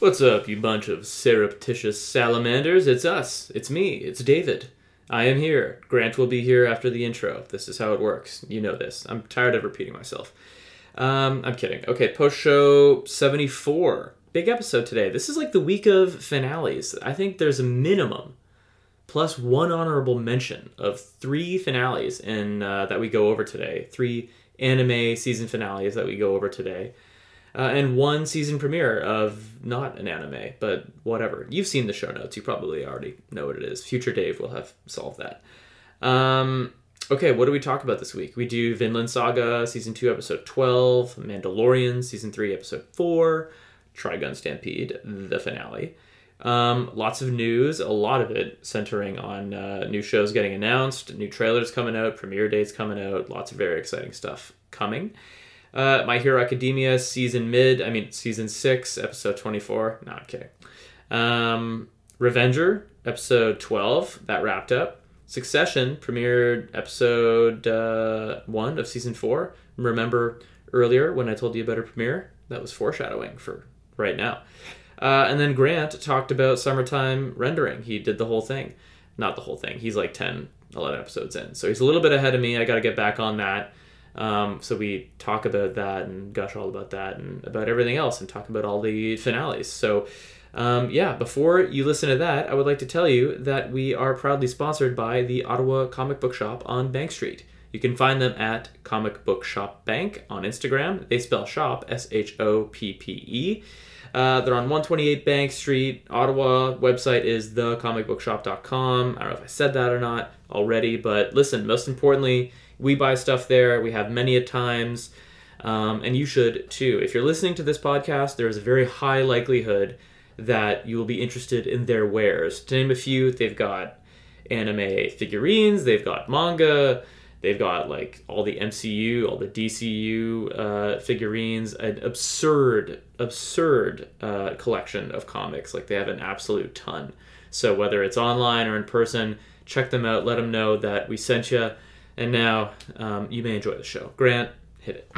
What's up, you bunch of surreptitious salamanders? It's us. It's me. It's David. I am here. Grant will be here after the intro. This is how it works. You know this. I'm tired of repeating myself. Um, I'm kidding. Okay, post show 74. Big episode today. This is like the week of finales. I think there's a minimum plus one honorable mention of three finales in uh, that we go over today. Three anime season finales that we go over today uh, and one season premiere of not an anime, but whatever. You've seen the show notes. You probably already know what it is. Future Dave will have solved that. Um, okay, what do we talk about this week? We do Vinland Saga season two, episode twelve, Mandalorian season three, episode four, Trigun Stampede, the finale. Um, lots of news, a lot of it centering on uh, new shows getting announced, new trailers coming out, premiere dates coming out, lots of very exciting stuff coming. Uh, My Hero Academia season mid, I mean season six, episode twenty four. Not kidding. Um, Revenger episode twelve that wrapped up. Succession premiered episode uh, one of season four. Remember earlier when I told you about a premiere? That was foreshadowing for right now. Uh, and then Grant talked about summertime rendering. He did the whole thing. Not the whole thing. He's like 10, 11 episodes in. So he's a little bit ahead of me. I got to get back on that. Um, so we talk about that and gush all about that and about everything else and talk about all the finales. So um, yeah, before you listen to that, I would like to tell you that we are proudly sponsored by the Ottawa Comic Book Shop on Bank Street. You can find them at Comic Book Shop Bank on Instagram. They spell shop S H O P P E. Uh, they're on 128 Bank Street, Ottawa. Website is thecomicbookshop.com. I don't know if I said that or not already, but listen, most importantly, we buy stuff there. We have many a times, um, and you should too. If you're listening to this podcast, there is a very high likelihood that you will be interested in their wares. To name a few, they've got anime figurines, they've got manga, they've got like all the MCU, all the DCU uh, figurines, an absurd, absurd uh, collection of comics. Like they have an absolute ton. So whether it's online or in person, check them out. Let them know that we sent you. And now um, you may enjoy the show. Grant, hit it.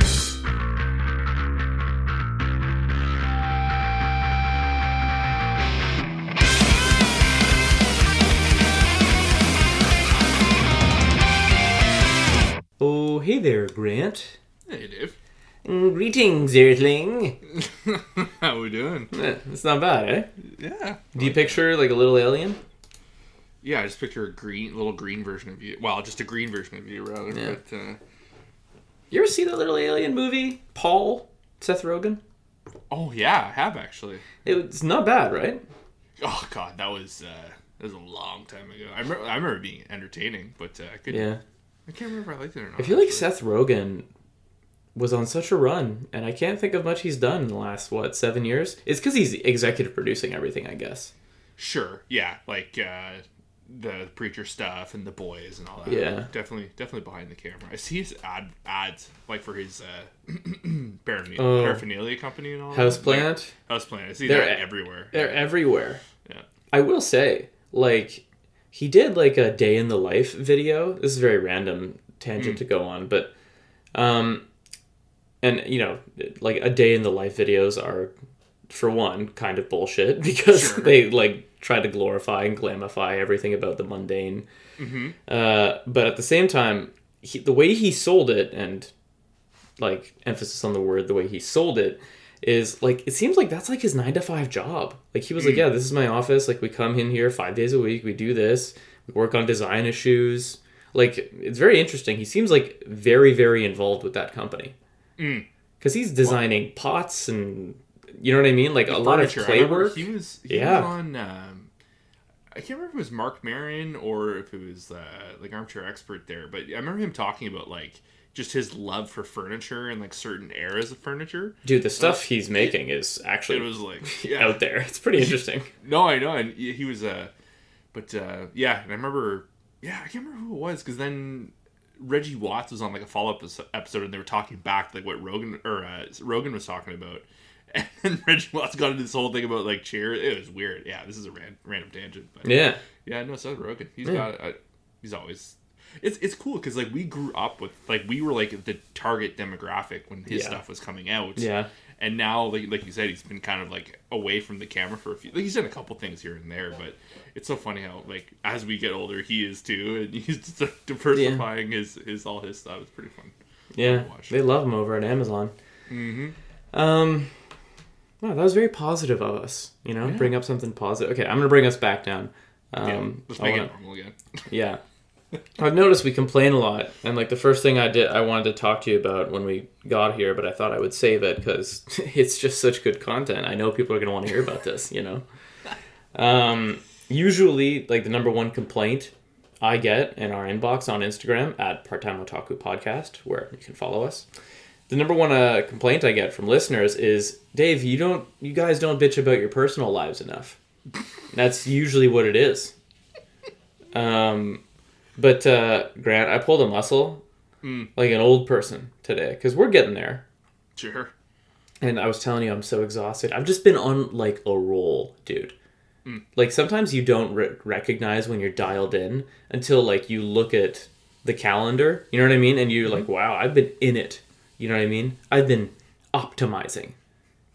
Oh, hey there, Grant. Hey, Dave. Mm, Greetings, Earthling. How we doing? Eh, It's not bad, eh? Yeah. Do you picture like a little alien? Yeah, I just picture a green, little green version of you. Well, just a green version of you, rather. Yeah. But uh, You ever see that little alien movie, Paul? Seth Rogen? oh yeah, I have actually. It's not bad, right? Oh god, that was uh, that was a long time ago. I remember, I remember being entertaining, but uh, I could, Yeah. I can't remember if I liked it or not. I feel like actually. Seth Rogen was on such a run, and I can't think of much he's done in the last what seven years. It's because he's executive producing everything, I guess. Sure. Yeah, like uh, the preacher stuff and the boys and all that. Yeah. Definitely, definitely behind the camera. I see his ad ads like for his uh, paraphernalia, Oh. paraphernalia company and all. that. Like, Houseplant, Houseplant. I see They're that everywhere. they're everywhere. Yeah. I will say, like, he did like a day in the life video. This is a very random tangent to go on, but, um, and you know, like a day in the life videos are, for one, kind of bullshit because Sure. they like try to glorify and glamify everything about the mundane. Mm-hmm. Uh, but at the same time, he, the way he sold it, and like emphasis on the word, the way he sold it, is like it seems like that's like his nine to five job. Like he was like, yeah, this is my office. Like we come in here five days a week. We do this. We work on design issues. Like it's very interesting. He seems like very very involved with that company Mm. because he's designing pots and you know what I mean. Like a lot of clay work. He was he Yeah. was on. Um, I can't remember if it was Marc Maron or if it was uh, like armchair expert there, but I remember him talking about like just his love for furniture and like certain eras of furniture. Dude, the stuff he's making is actually It was like yeah, out there. It's pretty interesting. No, I know, and he he was uh, but uh, yeah, and I remember, yeah, I can't remember who it was because then Reggie Watts was on like a follow up episode, and they were talking back like what Rogen or uh, Rogen was talking about, and then Reggie Watts got into this whole thing about like chairs. It was weird. Yeah, this is a ran- random tangent, but Yeah. yeah, no, Seth Rogen, he's Yeah. got, uh, he's always. It's, it's cool because like we grew up with like we were like the target demographic when his Yeah. stuff was coming out Yeah. And now, like like you said, he's been kind of like away from the camera for a few. Like he's done a couple things here and there, but it's so funny how like as we get older, he is too, and he's just, like, diversifying his his all his stuff. It's pretty fun. Yeah, they love him over at Amazon. Mm-hmm. Um, wow, that was very positive of us. You know, Yeah. bring up something positive. Okay, I'm gonna bring us back down. Um, yeah, let's make wanna- it normal again. Yeah. I've noticed we complain a lot, and like the first thing I did, I wanted to talk to you about when we got here, but I thought I would save it because it's just such good content. I know people are to want to hear about this, you know. Um, usually, like the number one complaint I get in our inbox on Instagram at Part Time Otaku Podcast, where you can follow us. The number one uh, complaint I get from listeners is, Dave, you don't, you guys don't bitch about your personal lives enough. That's usually what it is. Um, but uh, Grant, I pulled a muscle Mm. like an old person today because we're getting there. Sure. And I was telling you, I'm so exhausted. I've just been on like a roll, dude. Like sometimes you don't re- recognize when you're dialed in until like you look at the calendar. You know what I mean? And you're like, wow, I've been in it. You know what I mean? I've been optimizing.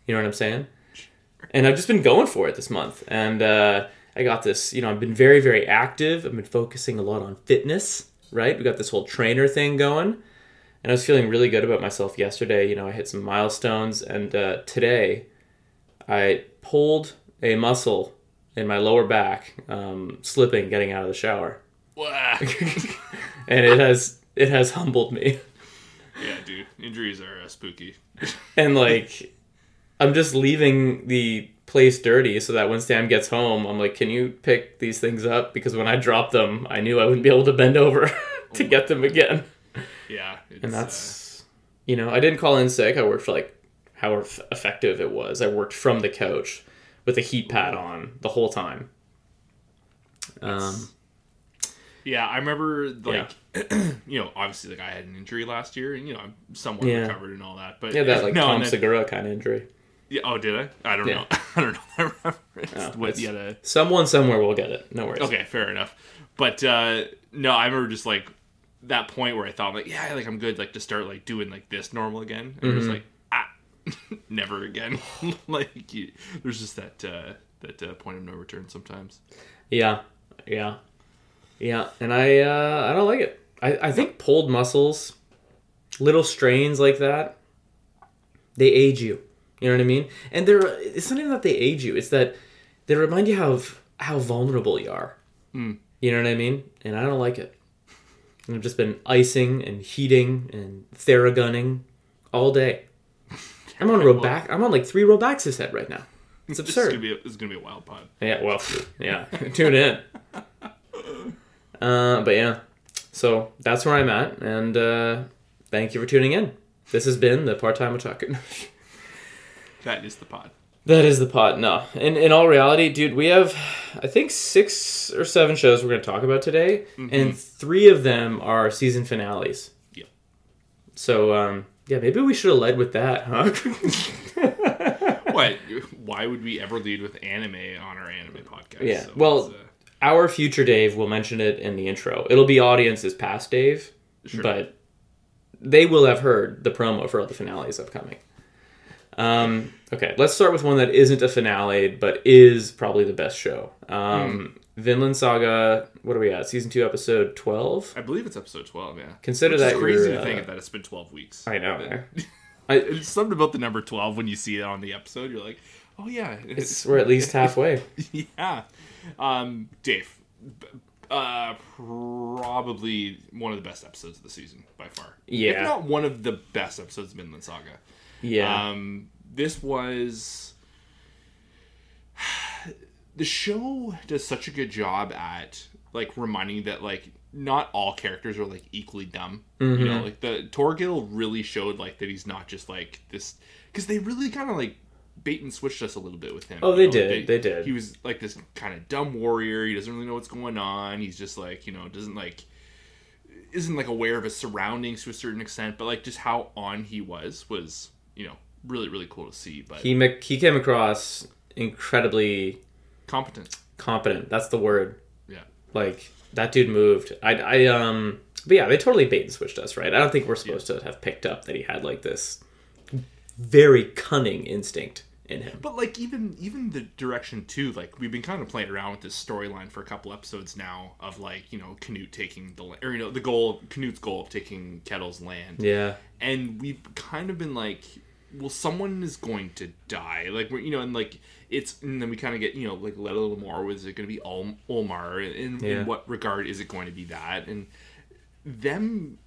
You know what I'm saying? And I've just been going for it this month. And uh, I got this, you know, I've been very, very active. I've been focusing a lot on fitness, right? We got this whole trainer thing going. And I was feeling really good about myself yesterday. You know, I hit some milestones. And uh, today, I pulled a muscle in my lower back, um, slipping getting out of the shower. And it has it has humbled me. Yeah, dude. Injuries are uh, spooky. And like, I'm just leaving the place dirty so that when Sam gets home, I'm like, can you pick these things up? Because when I dropped them, I knew I wouldn't be able to bend over to get them again. Yeah. And uh, that's, you know, I didn't call in sick. I worked for like how effective it was. I worked from the couch with a heat pad on the whole time. Um, Yeah, I remember like you know, obviously like I had an injury last year and you know, I'm somewhat Yeah. recovered and all that. But yeah, that like no, Tom then- Segura kind of injury. yeah, oh did I? I don't Yeah. know. I don't know that reference. What, yeah, the- Someone somewhere will get it. No worries. Okay, fair enough. But uh no, I remember just like that point where I thought like, yeah, like I'm good like to start like doing like this normal again. And Mm-hmm. just like ah never again. like you, there's just that uh that uh, point of no return sometimes. Yeah, yeah, yeah. And I, uh, I don't like it. I, I think pulled muscles, little strains like that, they age you. You know what I mean? And they're it's not even that they age you; it's that they remind you how how vulnerable you are. Mm. You know what I mean? And I don't like it. And I've just been icing and heating and theragunning all day. I'm on Robac. I'm on like three Robaxacet right now. It's absurd. gonna be a, this is gonna be a wild pod. Yeah, well, yeah. Tune in. Uh, but yeah, so that's where I'm at, and uh, thank you for tuning in. This has been the part time otaku. That is the pod. that is the pot. No, in in all reality, dude, we have I think six or seven shows we're going to talk about today, and three of them are season finales. Yep. So um, yeah, maybe we should have led with that, huh? what? Why would we ever lead with anime on our anime podcast? Yeah, So well- uh, Our future Dave will mention it in the intro. It'll be audience's past Dave, Sure. but they will have heard the promo for all the finales upcoming. Um, okay, let's start with one that isn't a finale, but is probably the best show. Um, Vinland Saga. What are we at? Season two, episode twelve. I believe it's episode twelve. Yeah. Consider Which that is crazy to uh, think that it's been twelve weeks. I know. I, It's something about the number twelve when you see it on the episode. You're like, oh yeah, It's we're at least halfway. yeah. Um, Dave, uh, probably one of the best episodes of the season by far. Yeah. if not one of the best episodes of Vinland Saga. Yeah. Um, this was the show does such a good job at like reminding that like not all characters are like equally dumb. You Mm-hmm. know, like the Thorgil really showed like that he's not just like this because they really kind of like bait and switched us a little bit with him. Oh, they know, did, like, they did. He was like this kind of dumb warrior. He doesn't really know what's going on. He's just like you know doesn't like isn't like aware of his surroundings to a certain extent, but like just how on he was was you know really really cool to see. But he he came across incredibly competent. competent. That's the word. Yeah. Like that dude moved. I, I um. But yeah, they totally bait and switched us, right? I don't think we're supposed to have picked up that he had like this very cunning instinct in him. But like even even the direction too, like we've been kind of playing around with this storyline for a couple episodes now of like you know Canute taking the or you know the goal Canute's goal of taking Ketil's land, Yeah. and we've kind of been like, well, someone is going to die, like we're you know, and like it's and then we kind of get you know like let a little more. Was it going to be Ol- Olmar? In, Yeah. in what regard is it going to be that? And them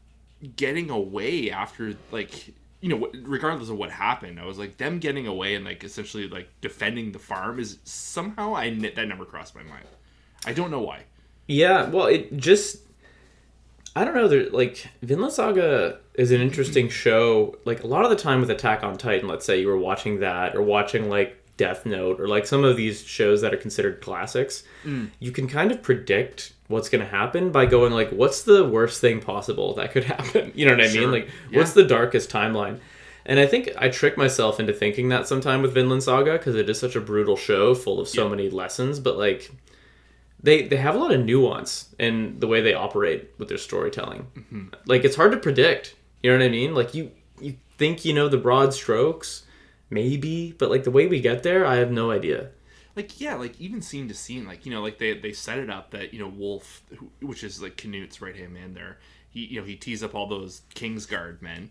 getting away after like you know regardless of what happened i was like them getting away and like essentially like defending the farm is somehow i that never crossed my mind i don't know why Yeah, well, it just I don't know. There like Vinland Saga is an interesting mm-hmm. show. Like a lot of the time with Attack on Titan, let's say you were watching that or watching like Death Note or like some of these shows that are considered classics, mm. you can kind of predict what's going to happen by going like, what's the worst thing possible that could happen? You know what I Sure. mean? Like, Yeah. what's the darkest timeline? And I think I trick myself into thinking that sometime with Vinland Saga because it is such a brutal show full of so Yeah. many lessons. But like, they they have a lot of nuance in the way they operate with their storytelling. Mm-hmm. Like it's hard to predict. You know what I mean? Like you you think you know the broad strokes, maybe, but like the way we get there, I have no idea. Like yeah like even scene to scene like you know like they they set it up that you know Wulf who, which is like canute's right hand man there he you know he tees up all those kingsguard men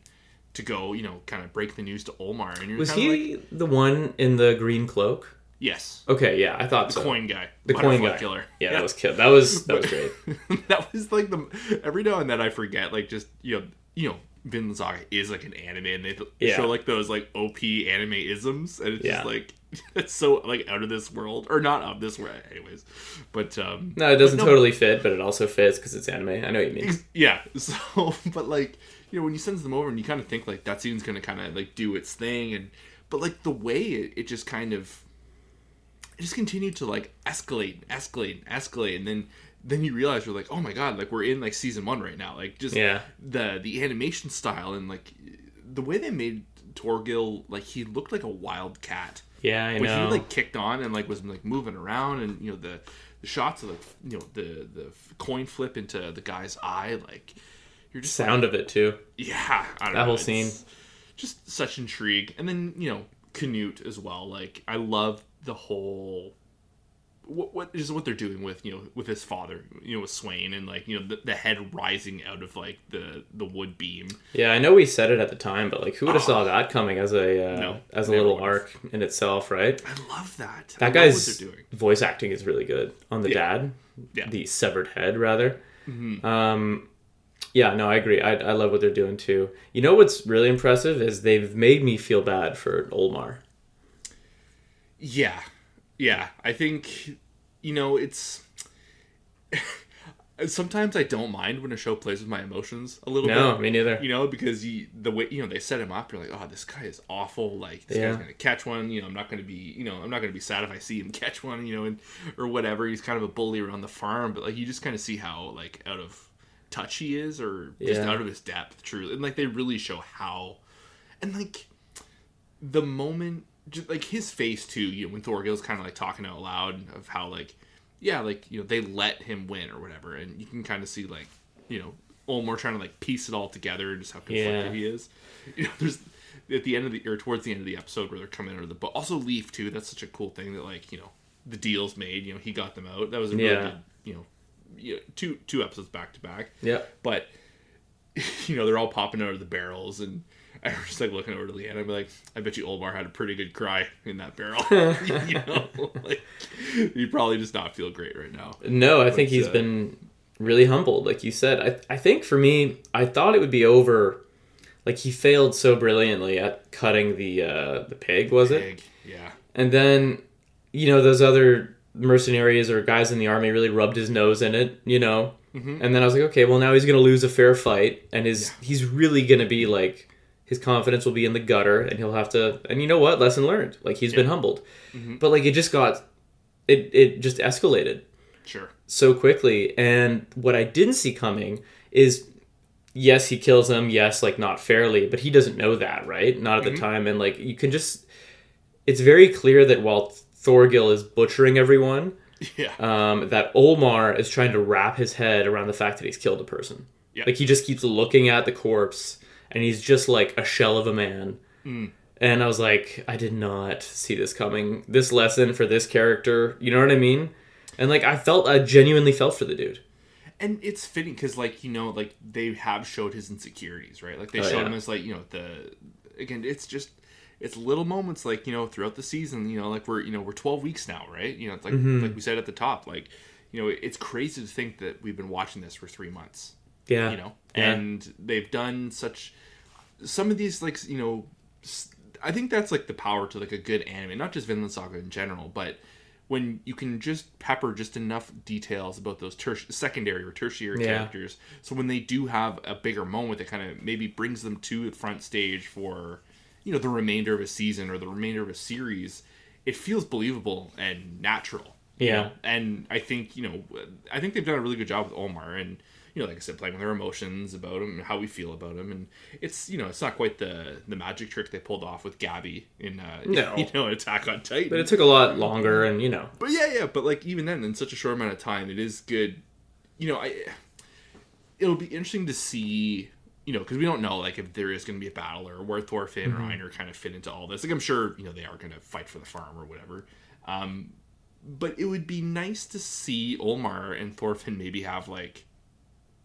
to go you know kind of break the news to olmar and you're Was he like the one in the green cloak? yes Okay, yeah, I thought the so. coin guy the coin guy. killer Yeah, that was killed. That was that was great. that was like the every now and then I forget like just you know you know Vinland Saga is like an anime and they Yeah. show like those like OP anime isms and it's Yeah. just like it's so like out of this world or not of this world anyways but um No, it doesn't no. totally fit, but it also fits because it's anime. I know what you mean. yeah so but like you know when you sends them over and you kind of think like that scene's gonna kind of like do its thing and but like the way it, it just kind of it just continued to like escalate escalate escalate and then then you realize you're like oh my god like we're in like season one right now like just Yeah. the the animation style and like the way they made Thorgil like he looked like a wild cat Yeah, I when know. he like kicked on and like was like moving around and you know the the shots of the you know the the coin flip into the guy's eye like you're just Sound of it too. yeah I don't know. That know, whole scene. just such intrigue and then you know Canute as well like I love the whole what what is what they're doing with you know with his father you know with Sweyn and like you know the, the head rising out of like the the wood beam Yeah, I know we said it at the time, but like, who would have saw that coming as a uh, No, as a little would've. arc in itself, right? I love that That love guy's what they're doing voice acting is really good on the Yeah. dad, Yeah. Mm-hmm. the severed head rather. Um, yeah, no, I agree. I, I love what they're doing too. You know what's really impressive is they've made me feel bad for Olmar. Yeah. Yeah. I think, you know, it's. Sometimes I don't mind when a show plays with my emotions a little No, bit. No, me neither. You know, because you, the way, you know, they set him up, you're like, oh, this guy is awful. Like, this Yeah. guy's going to catch one. You know, I'm not going to be, you know, I'm not going to be sad if I see him catch one, you know, and, or whatever. He's kind of a bully around the farm, but, like, you just kind of see how, like, out of touch he is or just Yeah. out of his depth, truly. And, like, they really show how. And, like, the moment just like his face too you know when thorgil's kind of like talking out loud of how like yeah like you know they let him win or whatever and you can kind of see like you know Olmar trying to like piece it all together and just how conflicted Yeah. he is you know there's at the end of the or towards the end of the episode where they're coming out of the boat also leaf too that's such a cool thing that like you know the deals made you know he got them out that was a really Yeah. good you know you know, two two episodes back to back Yeah. but you know they're all popping out of the barrels and I was just like looking over to Leanne. I'm like, I bet you Olmar had a pretty good cry in that barrel. you know, like he probably does not feel great right now. No, I think But, he's uh, been really humbled, like you said. I I think for me, I thought it would be over. Like he failed so brilliantly at cutting the uh, the pig, was it? Yeah, And then, you know, those other mercenaries or guys in the army really rubbed his nose in it, you know. Mm-hmm. And then I was like, okay, well now he's gonna lose a fair fight, and his he's really gonna be like his confidence will be in the gutter, and he'll have to. And you know what? Lesson learned. Like he's been humbled, Mm-hmm. but like it just got, it it just escalated sure, so quickly. And what I didn't see coming is yes, he kills him, yes, like not fairly, but he doesn't know that, right? Not at the time. And like you can just it's very clear that while Thorgil is butchering everyone, yeah, um, that Olmar is trying to wrap his head around the fact that he's killed a person. Yeah. Like he just keeps looking at the corpse and he's just like a shell of a man. Mm. and I was like, I did not see this coming. This lesson for this character, you know what I mean? And like, I felt, I genuinely felt for the dude. and it's fitting because like you know like they have showed his insecurities right like they Oh, showed yeah. him as like you know the again it's just it's little moments like you know throughout the season you know like we're you know we're 12 weeks now right you know it's like Mm-hmm. like we said at the top like you know it's crazy to think that we've been watching this for three months Yeah. you know Yeah. and they've done such some of these like you know I think that's like the power to like a good anime not just vinland saga in general but when you can just pepper just enough details about those ter- secondary or tertiary Yeah. characters so when they do have a bigger moment that kind of maybe brings them to the front stage for you know the remainder of a season or the remainder of a series it feels believable and natural you Yeah. know? and I think you know, I think they've done a really good job with Olmar, and you know, like I said, playing with our emotions about him and how we feel about him, and it's you know, it's not quite the the magic trick they pulled off with Gabi in uh, No. you know, Attack on Titan. But it took a lot longer, and you know, But yeah, yeah, but like even then, in such a short amount of time, it is good. You know, I it'll be interesting to see. You know, because we don't know like if there is going to be a battle or where Thorfinn or Einar kind of fit into all this. Like I'm sure you know they are going to fight for the farm or whatever. Um, but it would be nice to see Olmar and Thorfinn maybe have like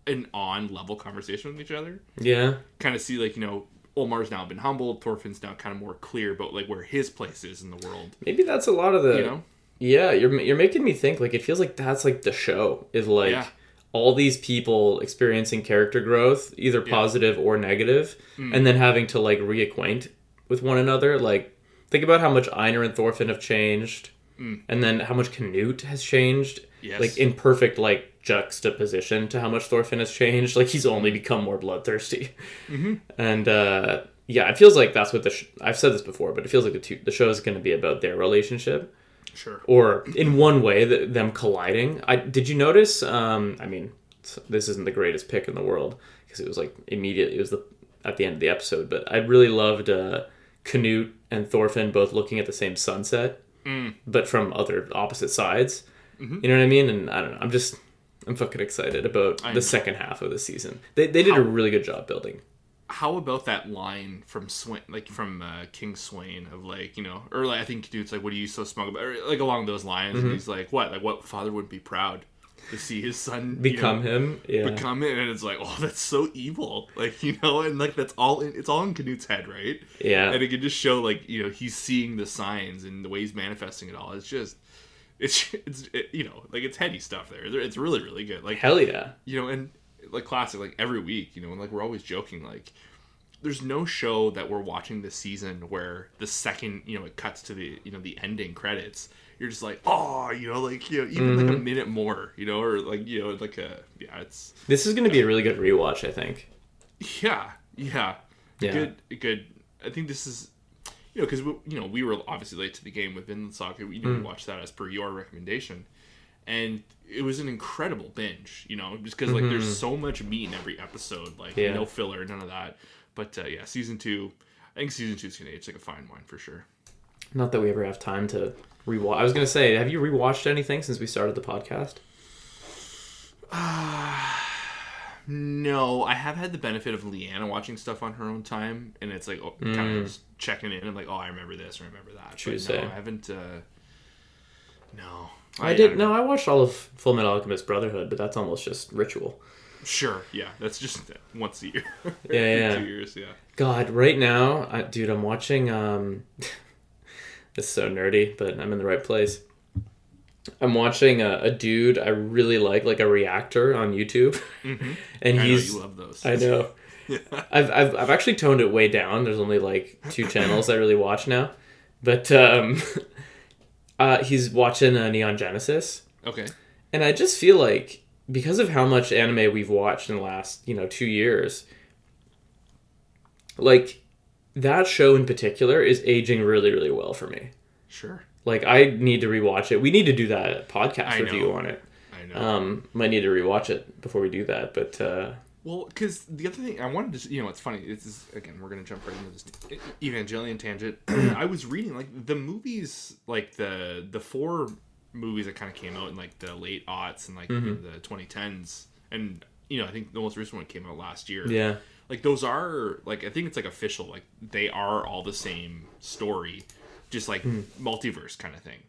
an on level conversation with each other. yeah, Kind of see like you know Olmar's now been humbled, Thorfinn's now kind of more clear about like where his place is in the world. maybe that's a lot of the. You know, Yeah, you're you're making me think. Like it feels like that's like the show is like Yeah. all these people experiencing character growth, either positive or negative, Hmm. and then having to like reacquaint with one another. Like think about how much Einar and Thorfinn have changed, and then how much Canute has changed. Yes. Like in perfect like juxtaposition to how much Thorfinn has changed. Like he's only become more bloodthirsty, Mm-hmm. and uh, yeah, it feels like that's what the sh- I've said this before, but it feels like the two the show is going to be about their relationship. Sure. or in one way th- them colliding. I did you notice um i mean this isn't the greatest pick in the world because it was like immediate it was the at the end of the episode but i really loved uh canute and thorfinn both looking at the same sunset but from other opposite sides. You know what i mean? And i don't know i'm just i'm fucking excited about the second half of the season they, they did a really good job building how about that line from Sweyn, like from uh, King Sweyn of like you know, or like I think dude's like, "What are you so smug about?" Or like along those lines, Mm-hmm. and he's like, "What? Like what father would be proud to see his son you become know, him yeah become it?" And it's like, "Oh, that's so evil!" Like you know, and like that's all in, it's all in Canute's head, right? yeah And it can just show like you know he's seeing the signs and the way he's manifesting it all. It's just. It's it's it, you know like it's heady stuff there. It's really really good. Like hell yeah you know, and like classic, like every week, you know, and like we're always joking, like there's no show that we're watching this season where the second you know it cuts to the you know the ending credits, you're just like, oh, you know, like you know, even like a mm-hmm. minute more, you know, or like you know, like a yeah, it's this is going to be a really good rewatch i think yeah, yeah, Yeah. good, good. I think this is. You know, because you know we were obviously late to the game with Vinland Saga. We didn't watch that as per your recommendation, and it was an incredible binge. You know, just because like there's so much meat in every episode, like Yeah. no filler, none of that. But uh, yeah, season two, I think season two is gonna age like a fine wine for sure. Not that we ever have time to rewatch. I was gonna say, have you rewatched anything since we started the podcast? No, I have had the benefit of Leanna watching stuff on her own time, and it's like oh, kind of just checking in and like, oh, I remember this, I remember that. True no, I haven't. Uh, no, I, did. don't No, I watched all of Full Metal Alchemist Brotherhood, but that's almost just ritual. Sure, yeah, that's just once a year. Yeah, yeah. Two years, yeah. God, right now, I, dude, I'm watching. Um, is so nerdy, but I'm in the right place. I'm watching a, a dude I really like, like a reactor on YouTube, and Mm-hmm. I know he's. you love those. I know. I've, I've I've actually toned it way down. There's only like two channels I really watch now, but um, uh, he's watching uh, Neon Genesis, Okay. and I just feel like because of how much anime we've watched in the last you know two years, like that show in particular is aging really really well for me. Sure. Like I need to rewatch it. We need to do that podcast I review know. on it. I know. Um, might need to rewatch it before we do that, but uh, well, because the other thing I wanted to, you know, it's funny. This is again, we're gonna jump right into this Evangelion tangent. I was reading like the movies, like the the four movies that kind of came out in like the late aughts and like Mm-hmm. the 2010s, and you know, I think the most recent one came out last year. yeah, like those are like I think it's like official. Like they are all the same story, just like Hmm. multiverse kind of thing.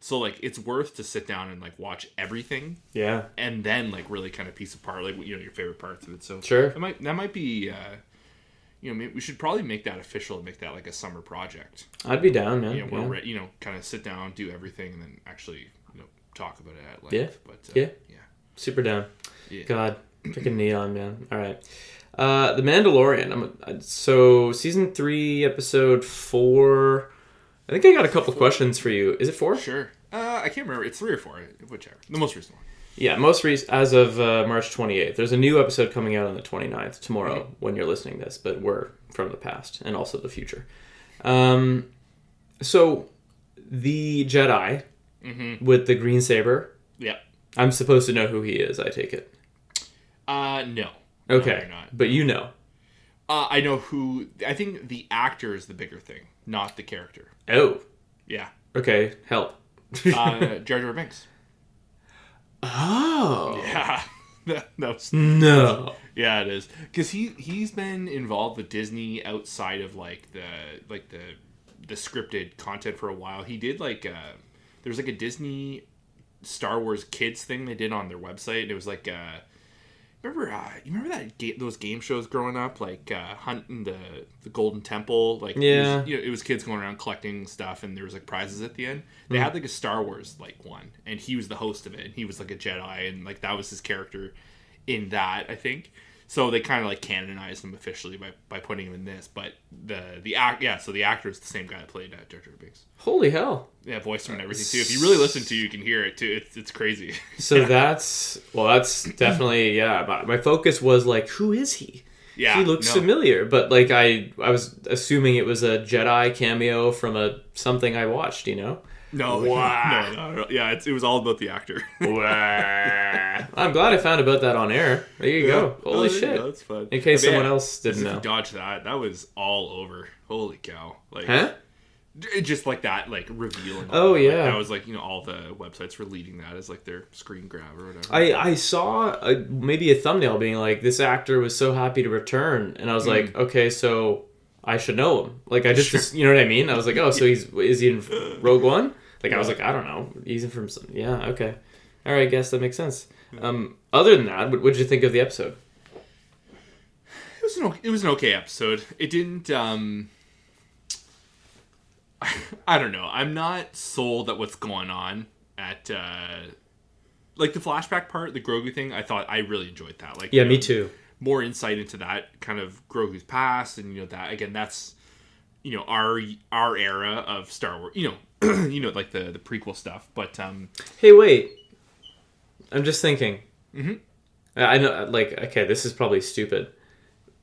So like it's worth to sit down and like watch everything Yeah. and then like really kind of piece apart like you know your favorite parts of it. So Sure. that might that might be uh, you know we should probably make that official and make that like a summer project. I'd be down, man. You know, yeah. where you know kind of sit down, do everything, and then actually you know talk about it at length. Yeah. But uh, Yeah. yeah. Super down. Yeah. God, freaking neon, man. All right. Uh, the Mandalorian. I'm, so season three, episode four. I think I got a couple questions for you. Is it four? Sure. Uh, I can't remember. It's three or four, whichever. The most recent one. Yeah, most recent as of uh, March 28th. There's a new episode coming out on the 29th tomorrow when you're listening to this, but we're from the past and also the future. Um, so the Jedi with the green saber. Yeah. I'm supposed to know who he is. I take it. Uh, no. No, Okay, not. but you know. Uh, I know who. I think the actor is the bigger thing, not the character. Oh, Yeah. okay. Help. Uh, Jar Jar Binks. oh Yeah. that, that was, no. yeah, it is because he he's been involved with Disney outside of like the like the the scripted content for a while. He did like uh, there's like a Disney Star Wars kids thing they did on their website. And It was like uh, remember uh, you remember that ga- those game shows growing up like uh, hunting the the Golden Temple like it was- Yeah. you know, it was kids going around collecting stuff and there was like prizes at the end. They had like a Star Wars like one and he was the host of it and he was like a Jedi and like that was his character in that I think. So they kind of like canonized him officially by, by putting him in this, but the the act yeah, so the actor is the same guy that played uh, Jar Jar Binks. Holy hell. Yeah, voice him and everything too. If you really listen to, you can hear it too. It's it's crazy. So that's well, that's definitely yeah. My, my focus was like, who is he? Yeah, he looks no. familiar, but like I, I was assuming it was a Jedi cameo from a something I watched. You know. No, Wow. no, no, no. Yeah, it's, it was all about the actor. I'm glad I found about that on air. There you go. Oh, Holy there you shit! go. That's fun. In case But yeah, someone else didn't know. Dodge that. That was all over. Holy cow! Like, Huh? just like that, like revealing. Oh, Like, yeah. that was like you know all the websites were leading that as like their screen grab or whatever. I, I saw a, maybe a thumbnail being like this actor was so happy to return and I was like mm. okay so I should know him like I just you know what I mean I was like oh so he's is he in Rogue One like I was like I don't know he's from some, yeah okay all right I guess that makes sense um other than that what did you think of the episode It was an okay, it was an okay episode. It didn't. um I don't know. I'm not sold at what's going on at uh like the flashback part, the Grogu thing. I thought I really enjoyed that. Like yeah you me know, too More insight into that kind of Grogu's past, and you know that again. That's you know our our era of Star Wars. You know, you know like the the prequel stuff. But um hey wait I'm just thinking mm-hmm. I know like okay this is probably stupid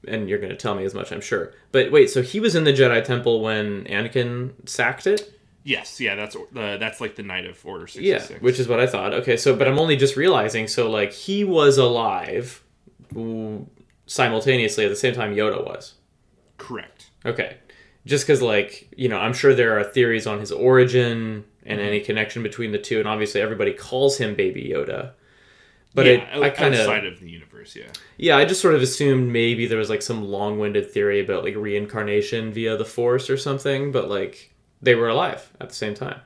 and you're gonna tell me as much I'm sure but wait so he was in the Jedi Temple when Anakin sacked it yes, yeah, that's the that's like the night of Order sixty Yeah, which is what I thought. Okay, so but I'm only just realizing. So like he was alive simultaneously at the same time Yoda was. correct. Okay, just because like you know I'm sure there are theories on his origin and any connection between the two, and obviously everybody calls him Baby Yoda. But yeah, it, I kind of outside of the universe, yeah. yeah, I just sort of assumed maybe there was like some long-winded theory about like reincarnation via the Force or something, but like they were alive at the same time,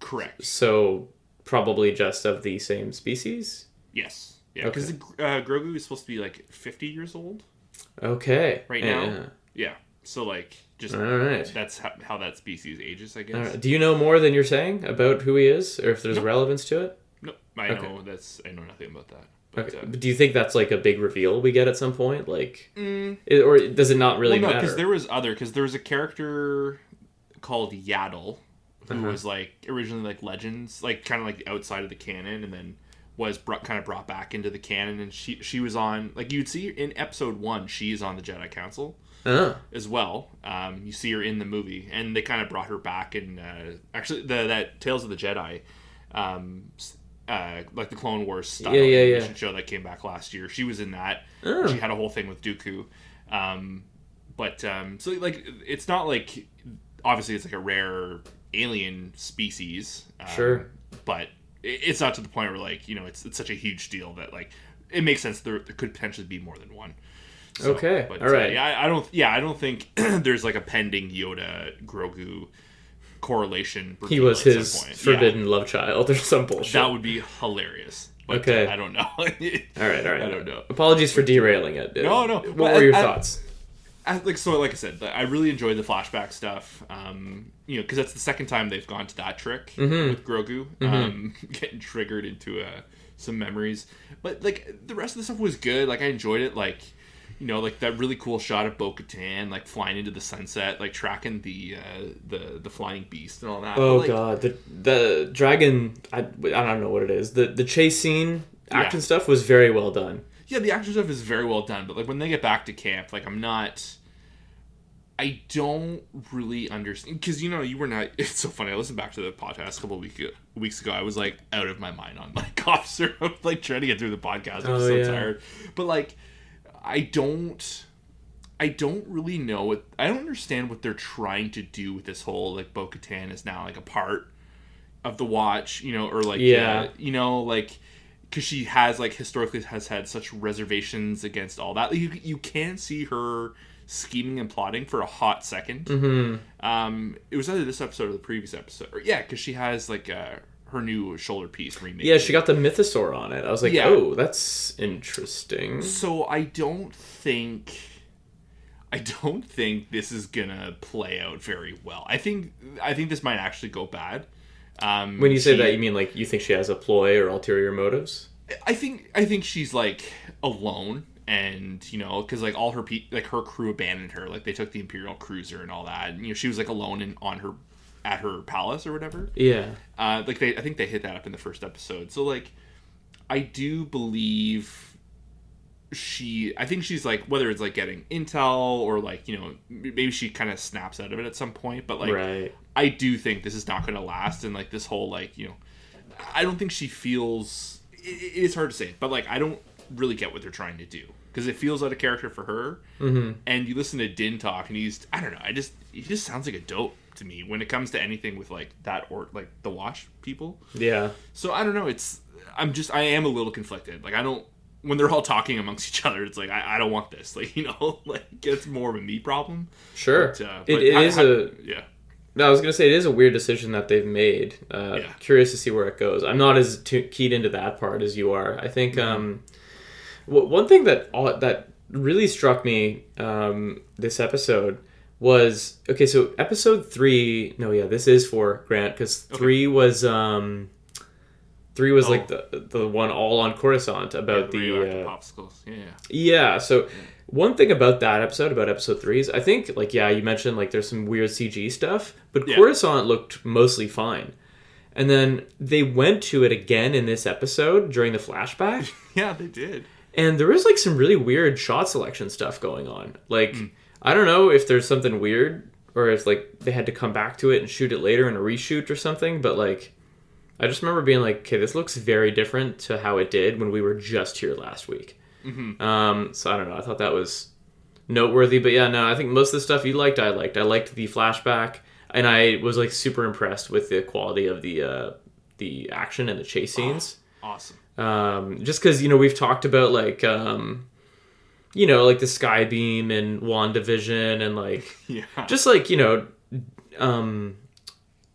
Correct. so probably just of the same species. Yes. Yeah, because uh, Grogu is supposed to be like 50 years old Okay. right Yeah. now. Yeah. So, like, just All right. that's how, how that species ages, I guess. Right. Do you know more than you're saying about who he is, or if there's Nope. relevance to it? No, I Okay. know that's, I know nothing about that. But, Okay. uh, But do you think that's like a big reveal we get at some point, like, mm, it, or does it not really well, no, matter? because there was other, because there was a character called Yaddle who Uh-huh. was like originally like legends, like kind of like outside of the canon, and then was brought, kind of brought back into the canon. And she she was on like you'd see in episode one, she's on the Jedi Council. Oh. as well. Um, you see her in the movie, and they kind of brought her back in uh, actually the that Tales of the Jedi, um, uh, like the Clone Wars style Yeah, yeah, yeah. show that came back last year. She was in that. Oh. She had a whole thing with Dooku, um, but um, so like it's not like obviously it's like a rare alien species. Um, Sure. but it's not to the point where like you know it's it's such a huge deal that like it makes sense there, there could potentially be more than one. So, Okay, but, all right. Uh, yeah, I, I don't. Yeah, I don't think there's like a pending Yoda Grogu correlation. He was his point. forbidden love child or some bullshit. That would be hilarious. But, Okay. uh, I don't know. all right, all right. I don't know. Apologies for derailing it. No, no. What Well, were your I- thoughts? I, like so, like I said, I really enjoyed the flashback stuff. Um, you know, because that's the second time they've gone to that trick Mm-hmm. with Grogu, um, getting triggered into uh, some memories. But like the rest of the stuff was good. Like I enjoyed it. Like you know, like that really cool shot of Bo-Katan like flying into the sunset, like tracking the uh, the the flying beast and all that. Oh Like, god, the the dragon. I, I don't know what it is. The the chase scene action Yeah. stuff was very well done. yeah, the action stuff is very well done, but like when they get back to camp, like I'm not. I don't really understand because you know you were not. It's so funny. I listened back to the podcast a couple of week, weeks ago. I was like out of my mind on like officer, like trying to get through the podcast. I was Oh, so yeah. tired, but like I don't. I don't really know what I don't understand what they're trying to do with this whole like Bo Katan is now like a part of the watch, you know, or like Yeah. uh, you know, like because she has like historically has had such reservations against all that. Like, you you can see her scheming and plotting for a hot 2nd Mm-hmm. Um, it was either this episode or the previous episode, or yeah, because she has like uh, her new shoulder piece remade. Yeah, she got the mythosaur on it. I was like, Yeah. oh, that's interesting. So I don't think I don't think this is gonna play out very well. I think I think this might actually go bad. Um, When you say she- that, you mean like you think she has a ploy or ulterior motives? I think I think she's like alone, and you know, because like all her pe- like her crew abandoned her. Like they took the Imperial cruiser and all that. And, you know, she was like alone and on her at her palace or whatever. Yeah. Uh, like they, I think they hit that up in the first episode. So like, I do believe she. I think she's like whether it's like getting intel or like you know maybe she kind of snaps out of it at some point. But like, right. I do think this is not going to last, and like this whole like you know, I don't think she feels. It, it is hard to say, but like I don't really get what they're trying to do because it feels out of character for her. Mm-hmm. And you listen to Din talk, and he's I don't know. I just he just sounds like a dope to me when it comes to anything with like that or like the wash people. Yeah. So I don't know. It's I'm just I am a little conflicted. Like I don't when they're all talking amongst each other. It's like I, I don't want this. Like you know, like it's more of a me problem. Sure. But, uh, it, it I- is I- a. yeah. No, I was gonna say it is a weird decision that they've made. Uh, Yeah. Curious to see where it goes. I'm not as keyed into that part as you are. I think um, w- one thing that all, that really struck me um, this episode was okay. So episode three. No, yeah, this is for Grant because three was um, three was Oh. like the the one all on Coruscant about the radioactive uh, popsicles. Yeah. yeah. So one thing about that episode, about episode three, is I think like yeah, you mentioned like there's some weird CG stuff, but Yeah. Coruscant looked mostly fine. And then they went to it again in this episode during the flashback, Yeah, they did. and there was like some really weird shot selection stuff going on. Like I don't know if there's something weird or if like they had to come back to it and shoot it later in a reshoot or something, but like I just remember being like, okay, this looks very different to how it did when we were just here last week. Um, so I don't know. I thought that was noteworthy, but yeah, no, I think most of the stuff you liked, I liked. I liked the flashback, and I was like super impressed with the quality of the uh, the action and the chase scenes. Awesome. Um, just because you know we've talked about like um, you know like the sky beam and Wandavision and like Yeah. just like you know um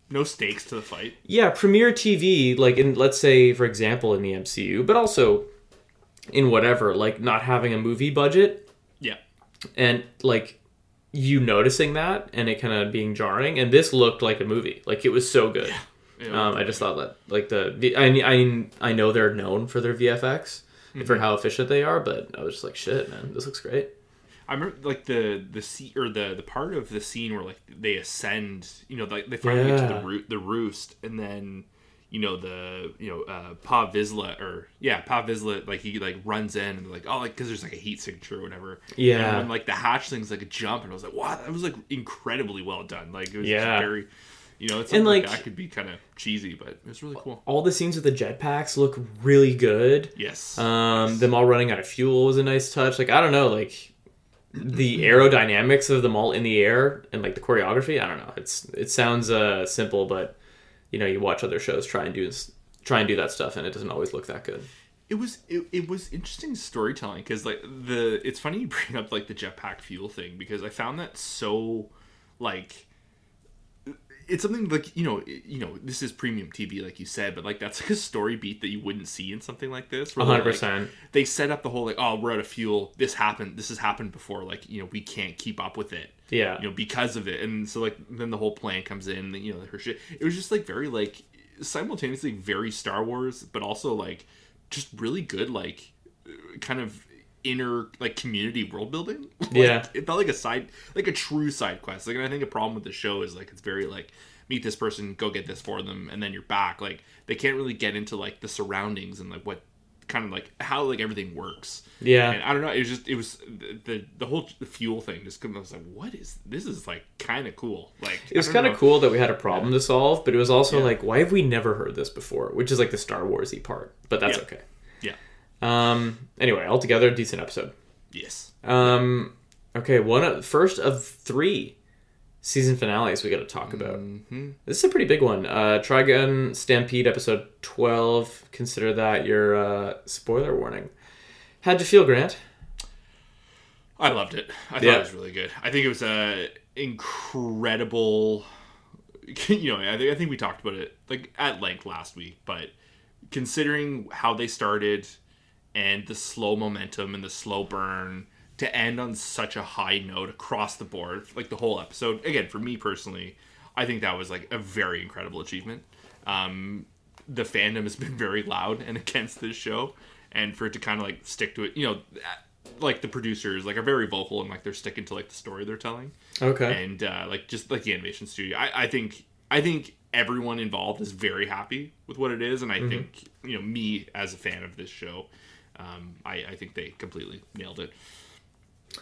no stakes to the fight. yeah, premiere TV, like in let's say for example in the MCU, but also in whatever, like not having a movie budget Yeah. and like you noticing that and it kind of being jarring. And this looked like a movie, like it was so good. Yeah. Um, I just thought that like the the- I I I know they're known for their VFX for how efficient they are, but I was just like shit, man, this looks great. I remember like the the scene or the the part of the scene where like they ascend, you know, like they finally get to the root the roost, and then you know the you know uh Pa Vizsla or yeah Pa Vizsla like he like runs in and like oh like because there's like a heat signature or whatever Yeah. and like the hatchlings like a jump and I was like wow that was like incredibly well done like it was Yeah. very you know it's And, something like, like- that could be kind of cheesy but it was really cool All the scenes with the jetpacks look really good. yes Um, them all running out of fuel was a nice touch. Like I don't know, like the aerodynamics of them all in the air and like the choreography. I don't know. It's it sounds uh, simple, but you know, you watch other shows try and do try and do that stuff, and it doesn't always look that good. it was it, it was interesting storytelling because like the it's funny you bring up like the jetpack fuel thing because I found that so like it's something like you know you know this is premium TV like you said but like that's like a story beat that you wouldn't see in something like this 100%. they set up the whole like oh we're out of fuel this happened this has happened before like you know we can't keep up with it Yeah. you know because of it and so like then the whole plan comes in you know her shit it was just like very like simultaneously very star wars but also like just really good like kind of inner like community world building Like, Yeah. it felt like a side like a true side quest like and i think a problem with the show is like it's very like meet this person go get this for them and then you're back like they can't really get into like the surroundings and like what kind of like how like everything works Yeah. and I don't know. It was just it was the the, the whole fuel thing. Just 'cause I was like, what is this? Is like kind of cool. Like It was kind of cool that we had a problem to solve, but it was also Yeah. like, why have we never heard this before? Which is like the Star Warsy part, but that's Yeah. okay. Um. Anyway, altogether, decent episode. Yes. Um. Okay, one of first of three season finales we got to talk about. hmm This is a pretty big one. Uh, Trigun Stampede episode twelve. Consider that your uh, spoiler warning. How'd you feel, Grant? I loved it. I thought Yeah. it was really good. I think it was a incredible. You know, I think I think we talked about it like at length last week, but considering how they started and the slow momentum and the slow burn to end on such a high note across the board, like the whole episode. Again, for me personally, I think that was like a very incredible achievement. Um, the fandom has been very loud and against this show, and for it to kind of like stick to it, you know, like the producers like are very vocal and like they're sticking to like the story they're telling Okay. and uh, like just like the animation studio I, I think i think everyone involved is very happy with what it is and i think you know me as a fan of this show um, I, I think they completely nailed it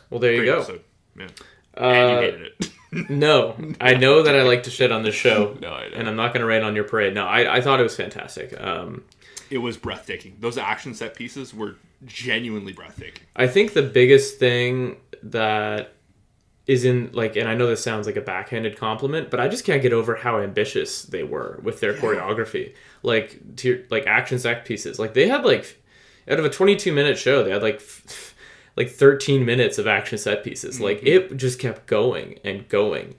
Well, there you go. episode. yeah. and you Uh, hated it no, I know that I like to shit on this show, No, and I'm not going to rain on your parade. No, I, I thought it was fantastic. Um, it was breathtaking those action set pieces were genuinely breathtaking I think the biggest thing that is in like, and I know this sounds like a backhanded compliment, but I just can't get over how ambitious they were with their choreography. Like, to like action set pieces. Like they had like out of a 22 minute show, they had like. Like 13 minutes of action set pieces. Like it just kept going and going.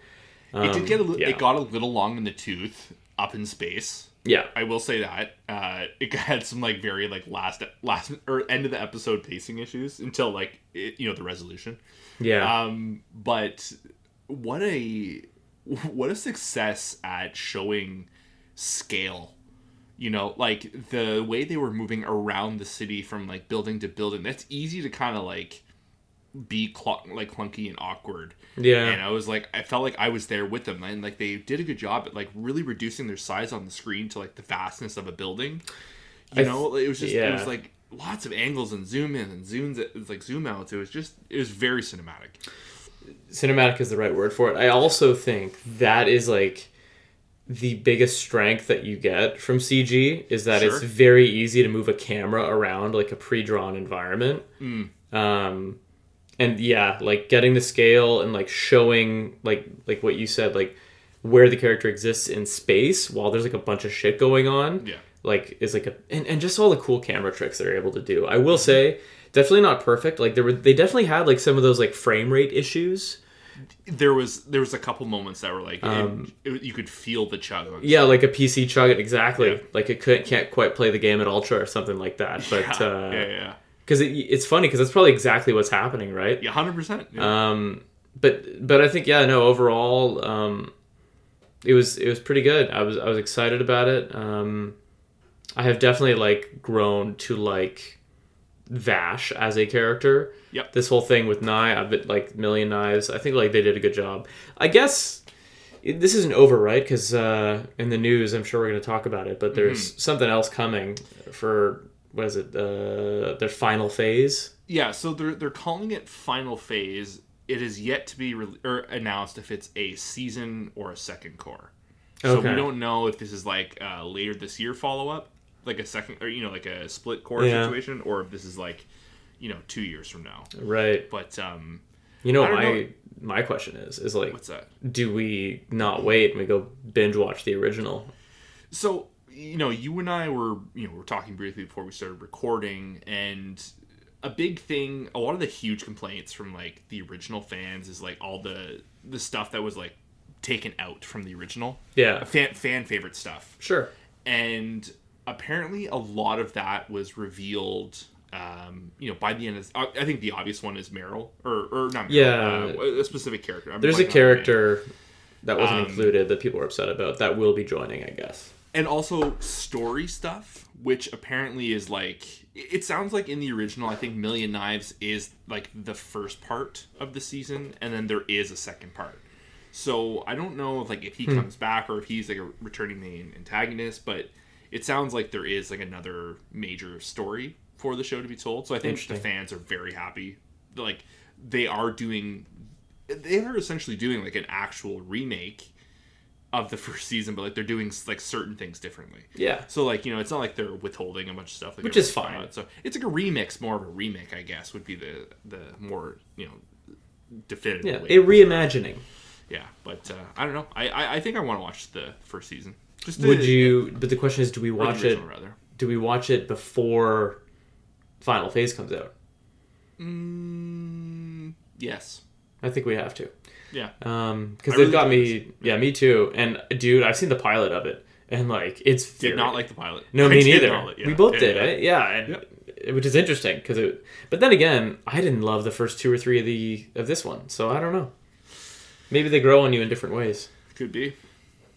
it did get a Um, li- yeah. it got a little long in the tooth up in space Yeah. I will say that uh, it had some like very like last last or end of the episode pacing issues until like it, you know the resolution. Yeah. Um, but what a what a success at showing scale. You know, like the way they were moving around the city from like building to building. That's easy to kind of like be cl- like clunky and awkward. Yeah. And I was like, I felt like I was there with them, and like they did a good job at like really reducing their size on the screen to like the vastness of a building. You I know, it was just it was like lots of angles and zoom in and zooms. It was like zoom outs. It was just it was very cinematic. cinematic is the right word for it. I also think that is like the biggest strength that you get from CG is that it's very easy to move a camera around like a pre-drawn environment. Hmm. Um, and yeah, like getting the scale and like showing like like what you said, like where the character exists in space while there's like a bunch of shit going on. Yeah. Like is like a and, and just all the cool camera tricks they're able to do. I will say, definitely not perfect. Like there were they definitely had like some of those like frame rate issues. There was there was a couple moments that were like it- it- you could feel the chug. Um, Yeah, like a PC chug exactly. Yeah. Like it could, can't quite play the game at ultra or something like that. But yeah, uh yeah, yeah, because it, it's funny because that's probably exactly what's happening, right? yeah, hundred percent. Um, but but I think yeah, no. Overall, um, it was it was pretty good. I was I was excited about it. Um, I have definitely like grown to like Vash as a character. Yep. This whole thing with Nai, I've been like Million Knives. I think like they did a good job. I guess it- this isn't over, right? Because uh, in the news, I'm sure we're going to talk about it. But there's something else coming for what is it? Uh, their final phase. Yeah, so they're they're calling it final phase. It is yet to be re- or announced if it's a season or a second cour. So Okay. we don't know if this is like uh, later this year follow up, like a second or you know like a split cour Yeah. situation, or if this is like you know two years from now. Right. But um, You know, my know. my question is is like, what's that? do we not wait and we go binge watch the original? So you know, you and I were, you know, we are talking briefly before we started recording, and a big thing, a lot of the huge complaints from like the original fans is like all the the stuff that was like taken out from the original, Yeah. fan fan favorite stuff, Sure. and apparently a lot of that was revealed. Um, you know, by the end of, I think the obvious one is Meryl, or or not. Meryl, Yeah. uh, a specific character. I'm There's a name. character that wasn't Um, included that people were upset about that will be joining, I guess. and also story stuff which apparently is like it sounds like in the original i think million knives is like the first part of the season and then there is a second part so i don't know if like if he Hmm. comes back or if he's like a returning main antagonist but it sounds like there is like another major story for the show to be told so i think the fans are very happy like they are doing they are essentially doing like an actual remake of the first season, but like they're doing like certain things differently. Yeah. So like you know, it's not like they're withholding a bunch of stuff, like Which is fine. So it's like a remix, more of a remake, I guess, would be the the more you know definitive. Yeah. A reimagining. yeah, but uh, I don't know. I, I I think I want to watch the first season. Just Would you but the question is do we watch it rather? do we watch it before Final Phase comes out? Mm, yes. I think we have to. Yeah. Um, because they've got me. Yeah, me too. And dude, I've seen the pilot of it, and like it's Did not like the pilot. No, I me neither. like- yeah, we both yeah, did, yeah. eh? Yeah, and which is interesting because it. But then again, I didn't love the first two or three of the of this one, so I don't know. Maybe they grow on you in different ways. Could be.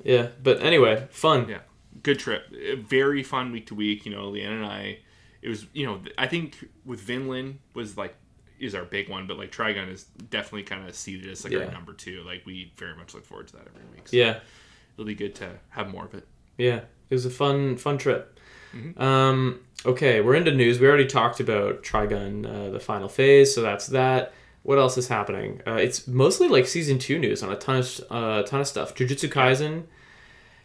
Yeah, but anyway, fun. Yeah, good trip. Very fun week to week. You know, Leanne and I. It was, you know, I think with Vinland was like is our big one, but like Trigun is definitely kind of seated as like Yeah. our number two. Like we very much look forward to that every week. So Yeah, it'll be good to have more of it. yeah, it was a fun fun trip. Mhm. Um, okay, we're into news. We already talked about Trigun, uh, the final phase, so that's that. What else is happening? Uh, it's mostly like season two news on a ton of uh, ton of stuff. Jujutsu Kaisen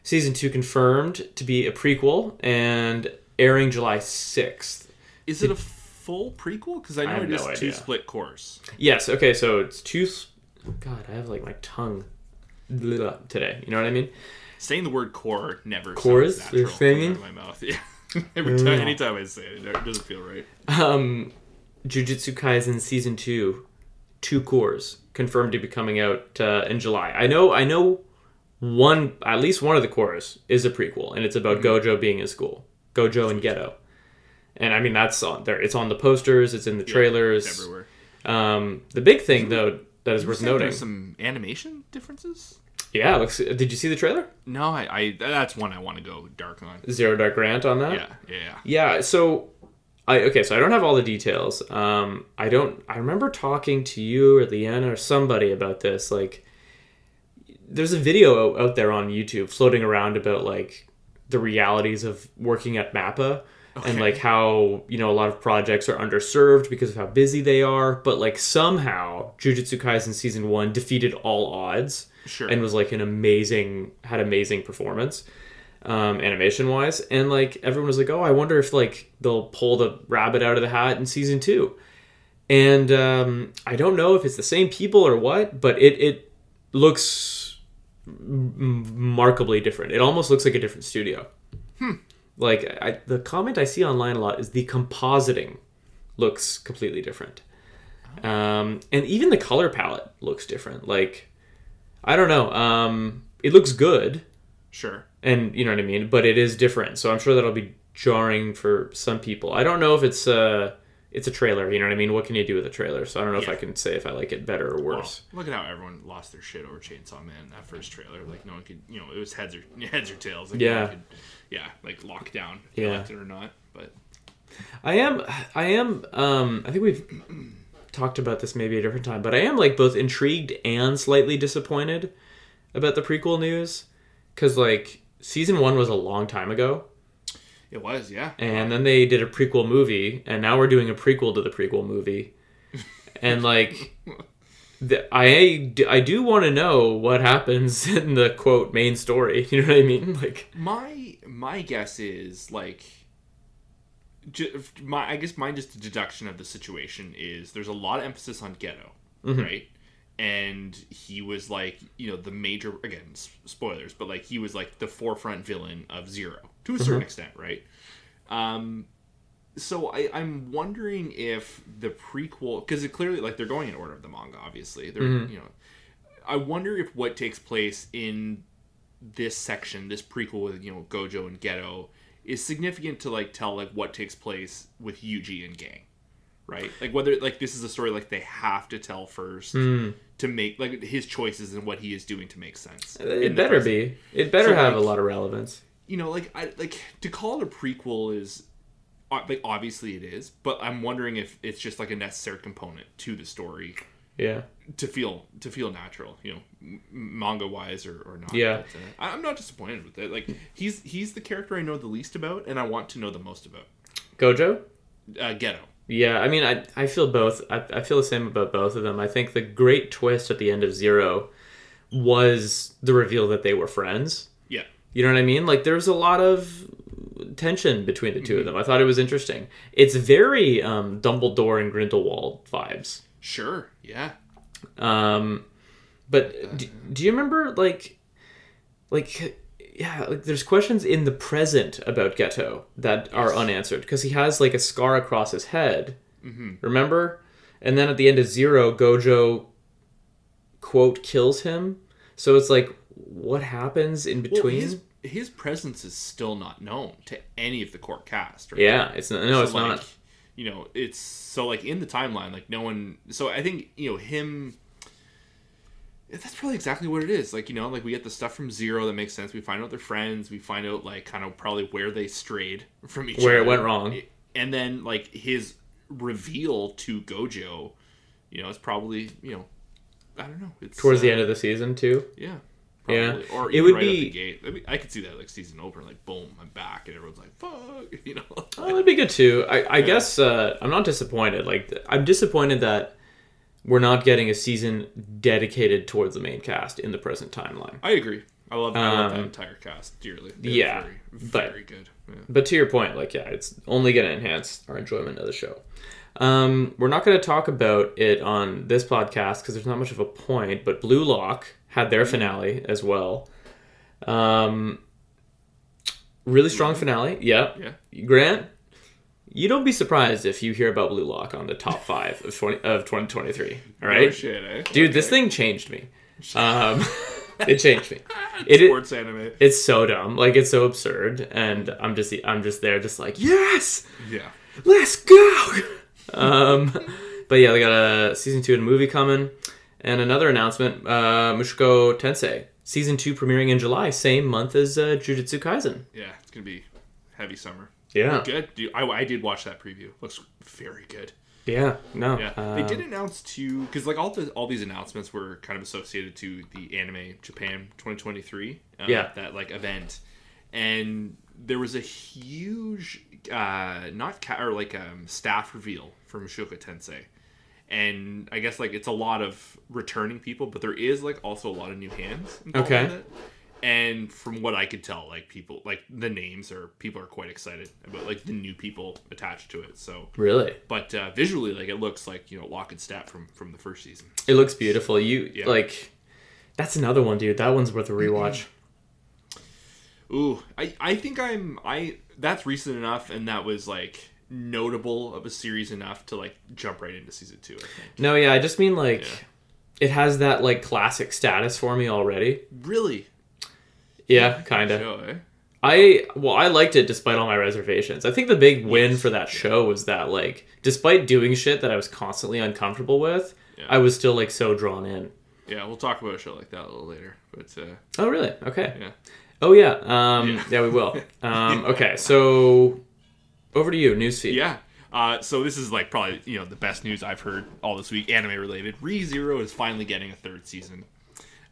season two confirmed to be a prequel and airing July sixth. Is it a full prequel? Because I know have it is no two idea. split course. Yes. Okay. So it's two. God, I have like my tongue blah, today. You know what I mean? Saying the word core never Cores? sounds natural coming out of my mouth. Yeah. Every time, anytime I say it, it doesn't feel right. Um, Jujutsu Kaisen season two, two cours confirmed to be coming out uh, in July. I know. I know. One, at least one of the cours is a prequel, and it's about Gojo being in school. Gojo and Geto, and I mean that's on there. It's on the posters. It's in the trailers. It's everywhere. Um, the big thing though that is You worth noting. Some animation differences. Yeah, looks. Did you see the trailer? No, I, I that's one I want to go dark on. Zero Dark Grant on that. Yeah, yeah, yeah. Yeah, so I okay, so I don't have all the details. Um I don't I remember talking to you or Leanna or somebody about this like there's a video out there on YouTube floating around about like the realities of working at Mappa and like how, you know, a lot of projects are underserved because of how busy they are, but like somehow Jujutsu Kaisen season 1 defeated all odds Sure. and was like an amazing had amazing performance um, animation wise and like everyone was like oh i wonder if like they'll pull the rabbit out of the hat in season two. And um, i don't know if it's the same people or what but it it looks remarkably different. It almost looks like a different studio. Like I, the comment i see online a lot is the compositing looks completely different. Um, and even the color palette looks different. Like I don't know. Um, it looks good, sure. And you know what I mean, but it is different. So I'm sure that'll be jarring for some people. I don't know if it's uh it's a trailer. You know what I mean? What can you do with a trailer? So I don't know if I can say if I like it better or Well, worse. look at how everyone lost their shit over Chainsaw Man that first trailer. Like no one could, you know, it was heads or heads or tails. Like, no Yeah. could- yeah, like locked down, Yeah. liked it or not. But I am. I am. Um, I think we've talked about this maybe a different time, but I am like both intrigued and slightly disappointed about the prequel news because like season one was a long time ago. it was, yeah. and then they did a prequel movie and now we're doing a prequel to the prequel movie and like the, I, I do want to know what happens in the quote main story you know what i mean like My my guess is like, ju- my I guess my just a deduction of the situation is there's a lot of emphasis on Geto, Mm-hmm. right? And he was like, you know, the major again s- spoilers, but like he was like the forefront villain of Zero, to a Mm-hmm. certain extent, right? Um, so I, I'm wondering if the prequel, because it clearly like they're going in order of the manga, obviously. They're Mm-hmm. you know, I wonder if what takes place in this section, this prequel with you know Gojo and Geto is significant to like tell like what takes place with Yuji and Gang, right? Like whether like this is a story like they have to tell first Hmm. to make like his choices and what he is doing to make sense. It better be. It better So, have a lot of relevance. You know, like I like to call it a prequel is like obviously it is, but I'm wondering if it's just like a necessary component to the story Yeah. to feel to feel natural, you know, m- manga wise or, or not. Yeah. But, uh, I'm not disappointed with it. Like he's he's the character I know the least about, and I want to know the most about. Gojo? Uh, Geto. Yeah, I mean, I, I feel both. I, I feel the same about both of them. I think the great twist at the end of Zero was the reveal that they were friends. Yeah. You know what I mean? Like, there's a lot of tension between the 2 of them. I thought it was interesting. It's very um, Dumbledore and Grindelwald vibes. Sure. Yeah. Um, but do, do you remember like, like, yeah, like there's questions in the present about Geto that are unanswered because he has like a scar across his head. Mm-hmm. Remember? And then at the end of Zero, Gojo quote kills him. So it's like, what happens in Well, between? his his presence is still not known to any of the court cast. Right? yeah, it's not, no, So, it's like, not. You know, it's so like in the timeline, like no one. So I think you know him. That's probably exactly what it is. Like you know, like we get the stuff from Zero that makes sense. We find out they're friends. We find out like kind of probably where they strayed from each other. Where it went wrong. And then like his reveal to Gojo, you know, it's probably you know, I don't know. It's Towards the uh, end of the season too. yeah. Yeah. Probably. Or It would right out be- the gate. I, mean, I could see that like season opener, like boom, I'm back, and everyone's like, "Fuck," you know. Oh, that'd be good too. I, I guess uh, I'm not disappointed. Like I'm disappointed that we're not getting a season dedicated towards the main cast in the present timeline. I agree. I love, I love that Um, entire cast dearly. They're yeah, very, but- good. Yeah. But to your point, like yeah, it's only going to enhance our enjoyment of the show. Um, we're not going to talk about it on this podcast because there's not much of a point. But Blue Lock had their finale as well. Um, really strong finale. Yep. Yeah. Grant, you don't be surprised if you hear about Blue Lock on the top five of 20, of 2023. All right, No shit, eh? dude, this thing changed me. Um, it changed me. It, it Sports anime. it's so dumb, like it's so absurd, and I'm just I'm just there, just like yes, Yeah. let's go. um, but yeah, they got a season two and a movie coming, and another announcement: uh, Mushoku Tensei season two premiering in July, same month as uh, Jujutsu Kaisen. Yeah, it's gonna be heavy summer. Yeah, good. Dude, I, I did watch that preview. Looks very good. yeah, no, Yeah, um, they did announce to because like all the all these announcements were kind of associated to the Anime Japan 2023. Uh, Yeah. that like event, and there was a huge uh not ca- or like um staff reveal for Mushoku Tensei. And I guess like it's a lot of returning people, but there is like also a lot of new hands. involved Okay. And from what I could tell, like people like the names are people are quite excited about like the new people attached to it. So Really, but uh, visually like it looks like you know lock and step from from the first season it looks beautiful. You Yeah. like that's another one, dude. That one's worth a rewatch. ooh i i think i'm i that's recent enough and that was like notable of a series enough to like jump right into season two i think No, yeah, I just mean like Yeah. it has that like classic status for me already. really Yeah, kind of. eh? I well, I liked it despite all my reservations. I think the big win for that show was that like, despite doing shit that I was constantly uncomfortable with, Yeah. I was still like so drawn in. yeah we'll talk about a show like that a little later but uh Oh, really? Okay. yeah Oh, yeah. Um, Yeah. yeah. we will. Um, okay, so over to you, newsfeed. yeah uh, so this is like probably you know the best news I've heard all this week, anime related. Re Zero is finally getting a third season.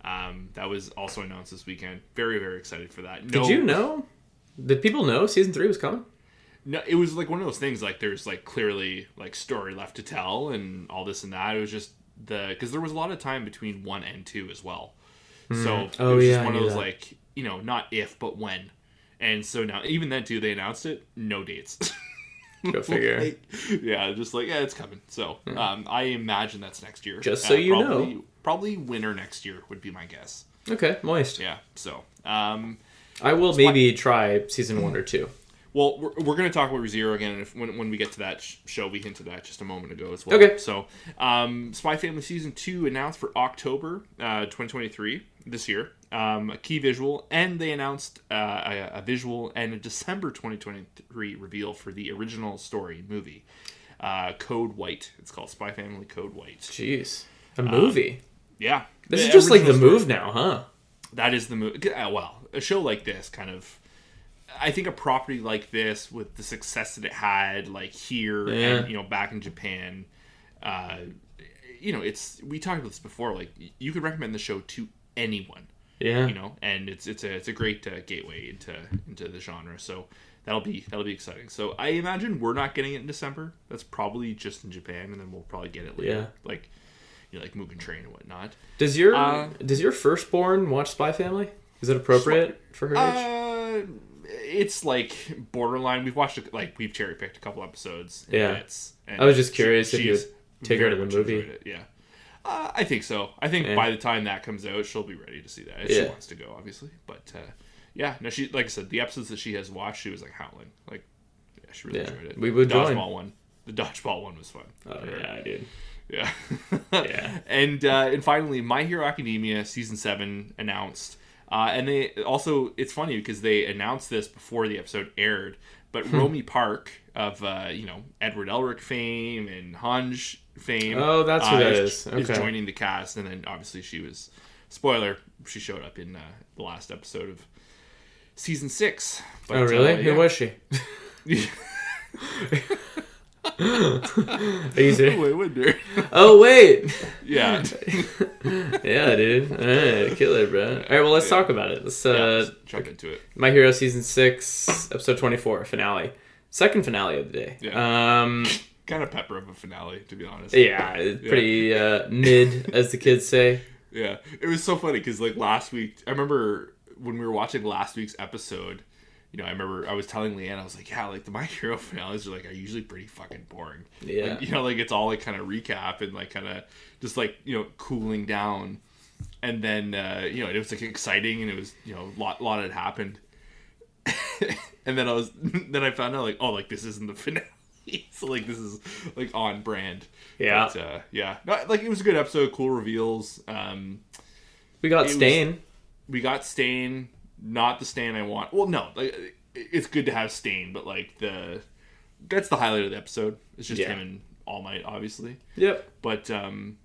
Um, that was also announced this weekend. Very very excited for that. Did you know? Did people know season three was coming? No, it was like one of those things. Like there's like clearly like story left to tell and all this and that. It was just the because there was a lot of time between one and two as well. So Oh, it was yeah, just one of those that. like you know not if but when. And so now even then too they announced it no dates. Go figure. Like, yeah, just like yeah, it's coming. So um, I imagine that's next year. Uh, Just so you probably, know. Probably winter next year would be my guess. Okay, moist. Yeah. So, um, I will maybe try season one or two. Well, we're, we're going to talk about Zero again if, when, when we get to that sh- show. We hinted that just a moment ago as well. Okay. So, um, Spy Family season two announced for October uh, 2023 this year. Um, a key visual, and they announced uh, a, a visual and a December 2023 reveal for the original story movie, uh, Code White. It's called Spy Family Code White. Jeez, a movie. Yeah, this The is just like the story. move now, huh? that is the move. Uh, well, a show like this kind of. I think a property like this, with the success that it had, like here Yeah. and you know back in Japan, uh, you know, it's we talked about this before. Like you could recommend the show to anyone, Yeah. you know, and it's it's a it's a great uh, gateway into into the genre. So that'll be that'll be exciting. So I imagine we're not getting it in December. That's probably just in Japan, and then we'll probably get it later, Yeah. like you know, like Mugen Train and whatnot. Does your Uh, does your firstborn watch Spy Family? Is it appropriate for her age? Uh, it's like borderline. We've watched it, like we've cherry picked a couple episodes. in Yeah. bits, and I was just she- curious if you she's would take her to the movie. Yeah, uh, I think so. I think Yeah. by the time that comes out, she'll be ready to see that if she wants to go, obviously. But uh, yeah, no, she like I said, the episodes that she has watched, she was like howling. Like, yeah, she really Yeah. enjoyed it. We would the join. dodgeball one. The dodgeball one was fun. oh yeah, dude. Yeah. Yeah. And uh, and finally, My Hero Academia season seven announced, uh, and they also it's funny because they announced this before the episode aired. But Hmm. Romi Park of uh, you know Edward Elric fame and Hange fame. Oh, that's who uh, that is, is. is joining the cast, and then obviously she was spoiler. She showed up in uh, the last episode of season six. But, Oh really? uh, Who was she? Are you serious? Wait, wonder. Oh wait. yeah. yeah, dude. All right, kill it, bro. All right, well, let's talk about it. Let's yeah, uh, let's jump into it. My Hero season six, episode twenty-four, finale, second finale of the day. Yeah. Um, Kind of pepper of a finale, to be honest. yeah, it's pretty uh, mid, as the kids say. Yeah, it was so funny because like last week, I remember when we were watching last week's episode. You know, I remember I was telling Leanne, I was like, "Yeah, like the My Hero finales are like are usually pretty fucking boring." Yeah. Like, you know, like it's all like kind of recap and like kind of just like you know cooling down, and then uh, you know it was like exciting and it was you know a lot lot had happened, and then I was then I found out like oh like this isn't the finale. So like this is like on brand. Yeah. But, uh, yeah. No, like it was a good episode. Cool reveals. Um, We got was- Stain. we got Stain, not the Stain I want. Well, no, like it's good to have Stain, but like the that's the highlight of the episode. It's just Yeah. him and All Might, obviously. Yep. But um,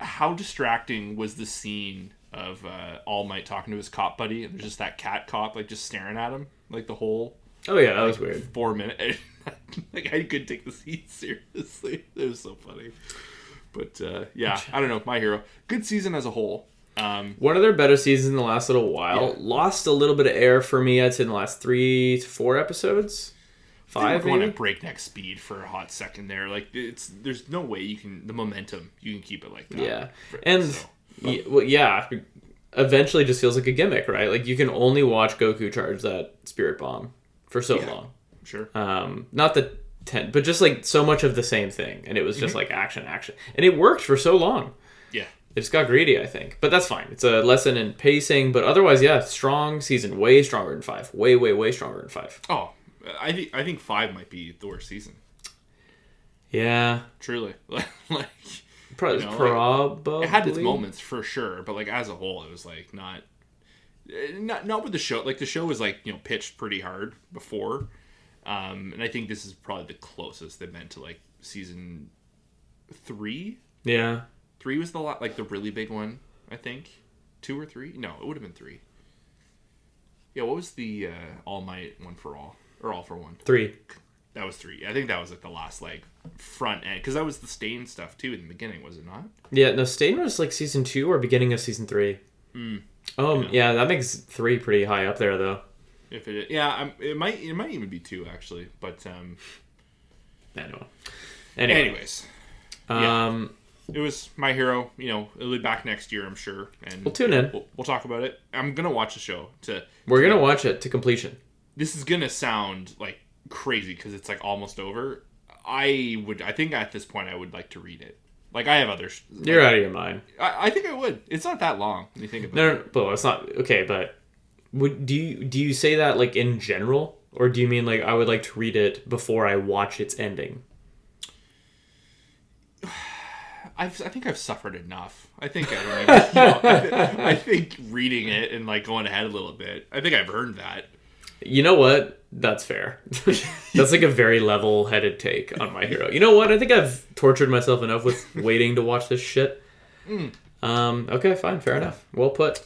how distracting was the scene of uh, All Might talking to his cop buddy, and there's just that cat cop like just staring at him like the whole Oh yeah, that was weird. four minutes. like I couldn't take the scene seriously. It was so funny. But uh, yeah, I don't know. My hero, good season as a whole. Um, One of their better seasons in the last little while. Yeah. Lost a little bit of air for me. I'd say in the last three to four episodes. they were Five, going at breakneck speed for a hot second there. Like it's there's no way you can the momentum you can keep it like that. Yeah, For- and so, y- well, yeah, eventually just feels like a gimmick, right? Like you can only watch Goku charge that spirit bomb for so Yeah. long. sure. Um, not the ten, but just like so much of the same thing, and it was Mm-hmm. just like action, action, and it worked for so long. It just got greedy, I think, but that's fine. It's a lesson in pacing, but otherwise, yeah, strong season, way stronger than five, way, way, way stronger than five. Oh, I think I think five might be the worst season. Yeah, Truly, like pro- You know, like, probably it had its moments for sure, but like as a whole, it was like not, eh, not not with the show. Like the show was like you know pitched pretty hard before, um, and I think this is probably the closest they've been to like season three. Yeah, Three was the lot like the really big one. I think two or three. No, it would have been three. Yeah, what was the uh, All Might one for all or all for one? three. That was three. I think that was like the last like front end because that was the stain stuff too in the beginning, was it not? Yeah, no, Stain was like season two or beginning of season three. Hmm. Oh, yeah. that makes three pretty high up there, though. If it, yeah, um, it might it might even be two actually. But um, Anyway. Anyway. anyways, yeah. It was my hero. You know, it'll be back next year, I'm sure. And We'll tune in. We'll, we'll talk about it. I'm gonna watch the show. To we're going to watch it to completion. this is gonna sound like crazy because it's like almost over. I would. I think at this point I would like to read it. Like I have others. You're out of your mind. I, I think I would. It's not that long when you think about No, it. no, no, but it's not. Okay, but Would do you do you say that like in general, or do you mean like I would like to read it before I watch its ending? I've, I think I've suffered enough. I think I, like, you know, I, th- I think reading it and like going ahead a little bit. I think I've earned that. You know what? That's fair. That's like a very level-headed take on my hero. You know what? I think I've tortured myself enough with waiting to watch this shit. Um, okay, fine, fair enough. Well put.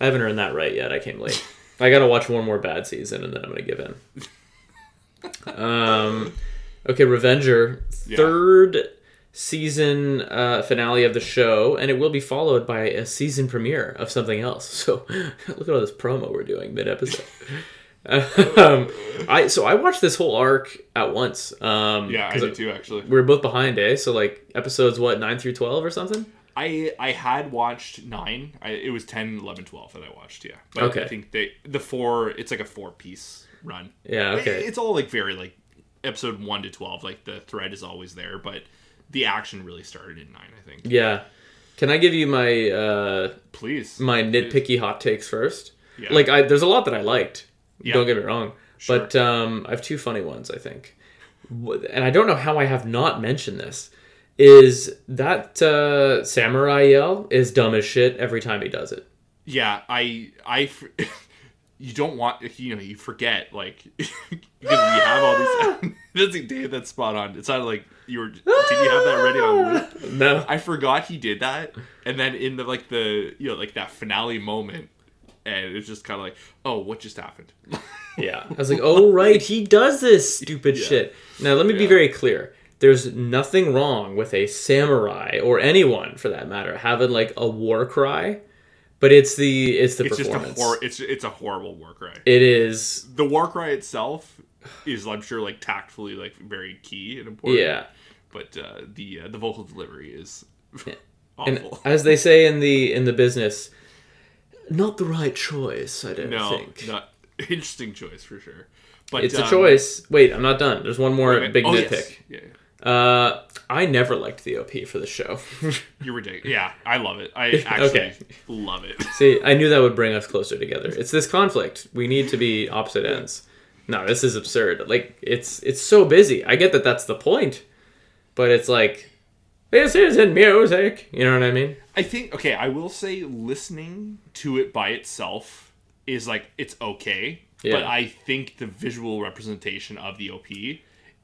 I haven't earned that right yet. I came late. I gotta watch one more bad season and then I'm gonna give in. Um, okay, Revenger, Yeah. third season uh, finale of the show, and it will be followed by a season premiere of something else. So look at all this promo we're doing mid episode. um, I so I watched this whole arc at once. Um, Yeah, I did too. Actually, We were both behind, eh? So like episodes what nine through twelve or something. I I had watched nine. I, it was 10, 11, 12 that I watched. Yeah, but Okay. I think they the four. It's like a four piece run. Yeah. Okay. It- it's all like very like episode one to twelve. Like the thread is always there, but the action really started in nine. I think. yeah. Can I give you my uh, Please. my nitpicky hot takes first? Yeah. Like I there's a lot that I liked. Yeah. Don't get me wrong. Sure. But um, I have two funny ones, I think. And I don't know how I have not mentioned this. Is that uh, samurai yell is dumb as shit every time he does it. Yeah, I I you don't want you know you forget like because you have all these. Ah! That's Dave. That's spot on. It sounded like you were. Did you have that ready on loop? Ah! No. I forgot he did that, and then in the like the you know like that finale moment, and it's just kind of like, oh, what just happened? Yeah. I was like, oh, right, he does this stupid Yeah. shit. Now, let me be very clear. There's nothing wrong with a samurai or anyone for that matter having like a war cry, but it's the it's the It's just a performance. hor- It's it's a horrible war cry. it is the war cry itself is, I'm sure, like tactfully like very key and important. yeah. But uh, the uh, the vocal delivery is And awful. as they say in the in the business, not the right choice, I don't think. no, think. not interesting choice for sure. But It's um, a choice. Wait, I'm not done. There's one more big oh, nitpick. yes. Yeah, Uh, I never liked the OP for the show. you're ridiculous. Yeah, I love it. I actually Okay. love it. See, I knew that would bring us closer together. It's this conflict. We need to be opposite ends. No, this is absurd. Like it's it's so busy. I get that that's the point, but it's like this isn't music. You know what I mean? I think okay, I will say listening to it by itself is like it's okay, but I think the visual representation of the OP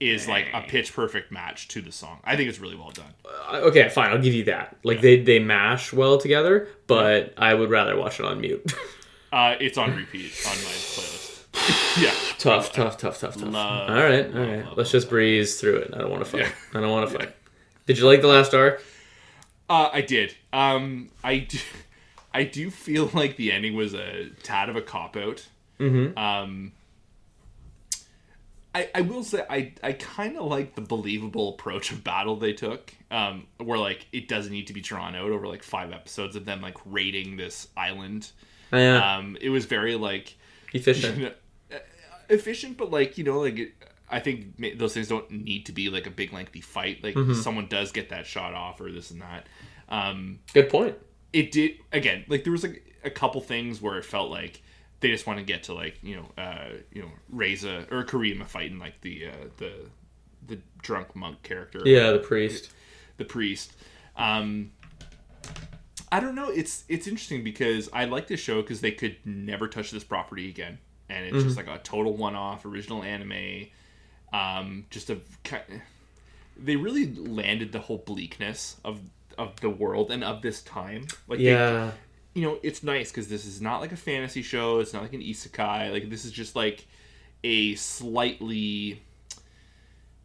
is like a pitch perfect match to the song. I think it's really well done. Uh, Okay, fine. I'll give you that. Like they they mash well together, but I would rather watch it on mute. Uh, it's on repeat on my playlist. yeah, tough, tough, tough, tough, tough. Love, all right, all love, Let's just breeze through it. I don't want to fight. Yeah. I don't want to fight. Did you like the last arc? Uh, I did. Um, I do, I do feel like the ending was a tad of a cop out. Mm-hmm. Um, I, I will say I, I kind of like the believable approach of battle they took, um, where like it doesn't need to be drawn out over like five episodes of them like raiding this island. Yeah, Um, it was very like efficient. you know, uh, efficient, but like you know, like it, I think those things don't need to be like a big lengthy fight. Like Mm-hmm. someone does get that shot off or this and that. Um, Good point. it did again. Like there was like a couple things where it felt like they just want to get to like you know uh, you know Reza or Kurima fighting like the uh, the the drunk monk character Yeah, the priest. the priest. Um, I don't know. It's it's interesting because I like this show because they could never touch this property again, and it's just like a total one-off original anime. Um, just a they really landed the whole bleakness of of the world and of this time. Like they- Yeah. You know, it's nice because this is not like a fantasy show. It's not like an isekai. Like this is just like a slightly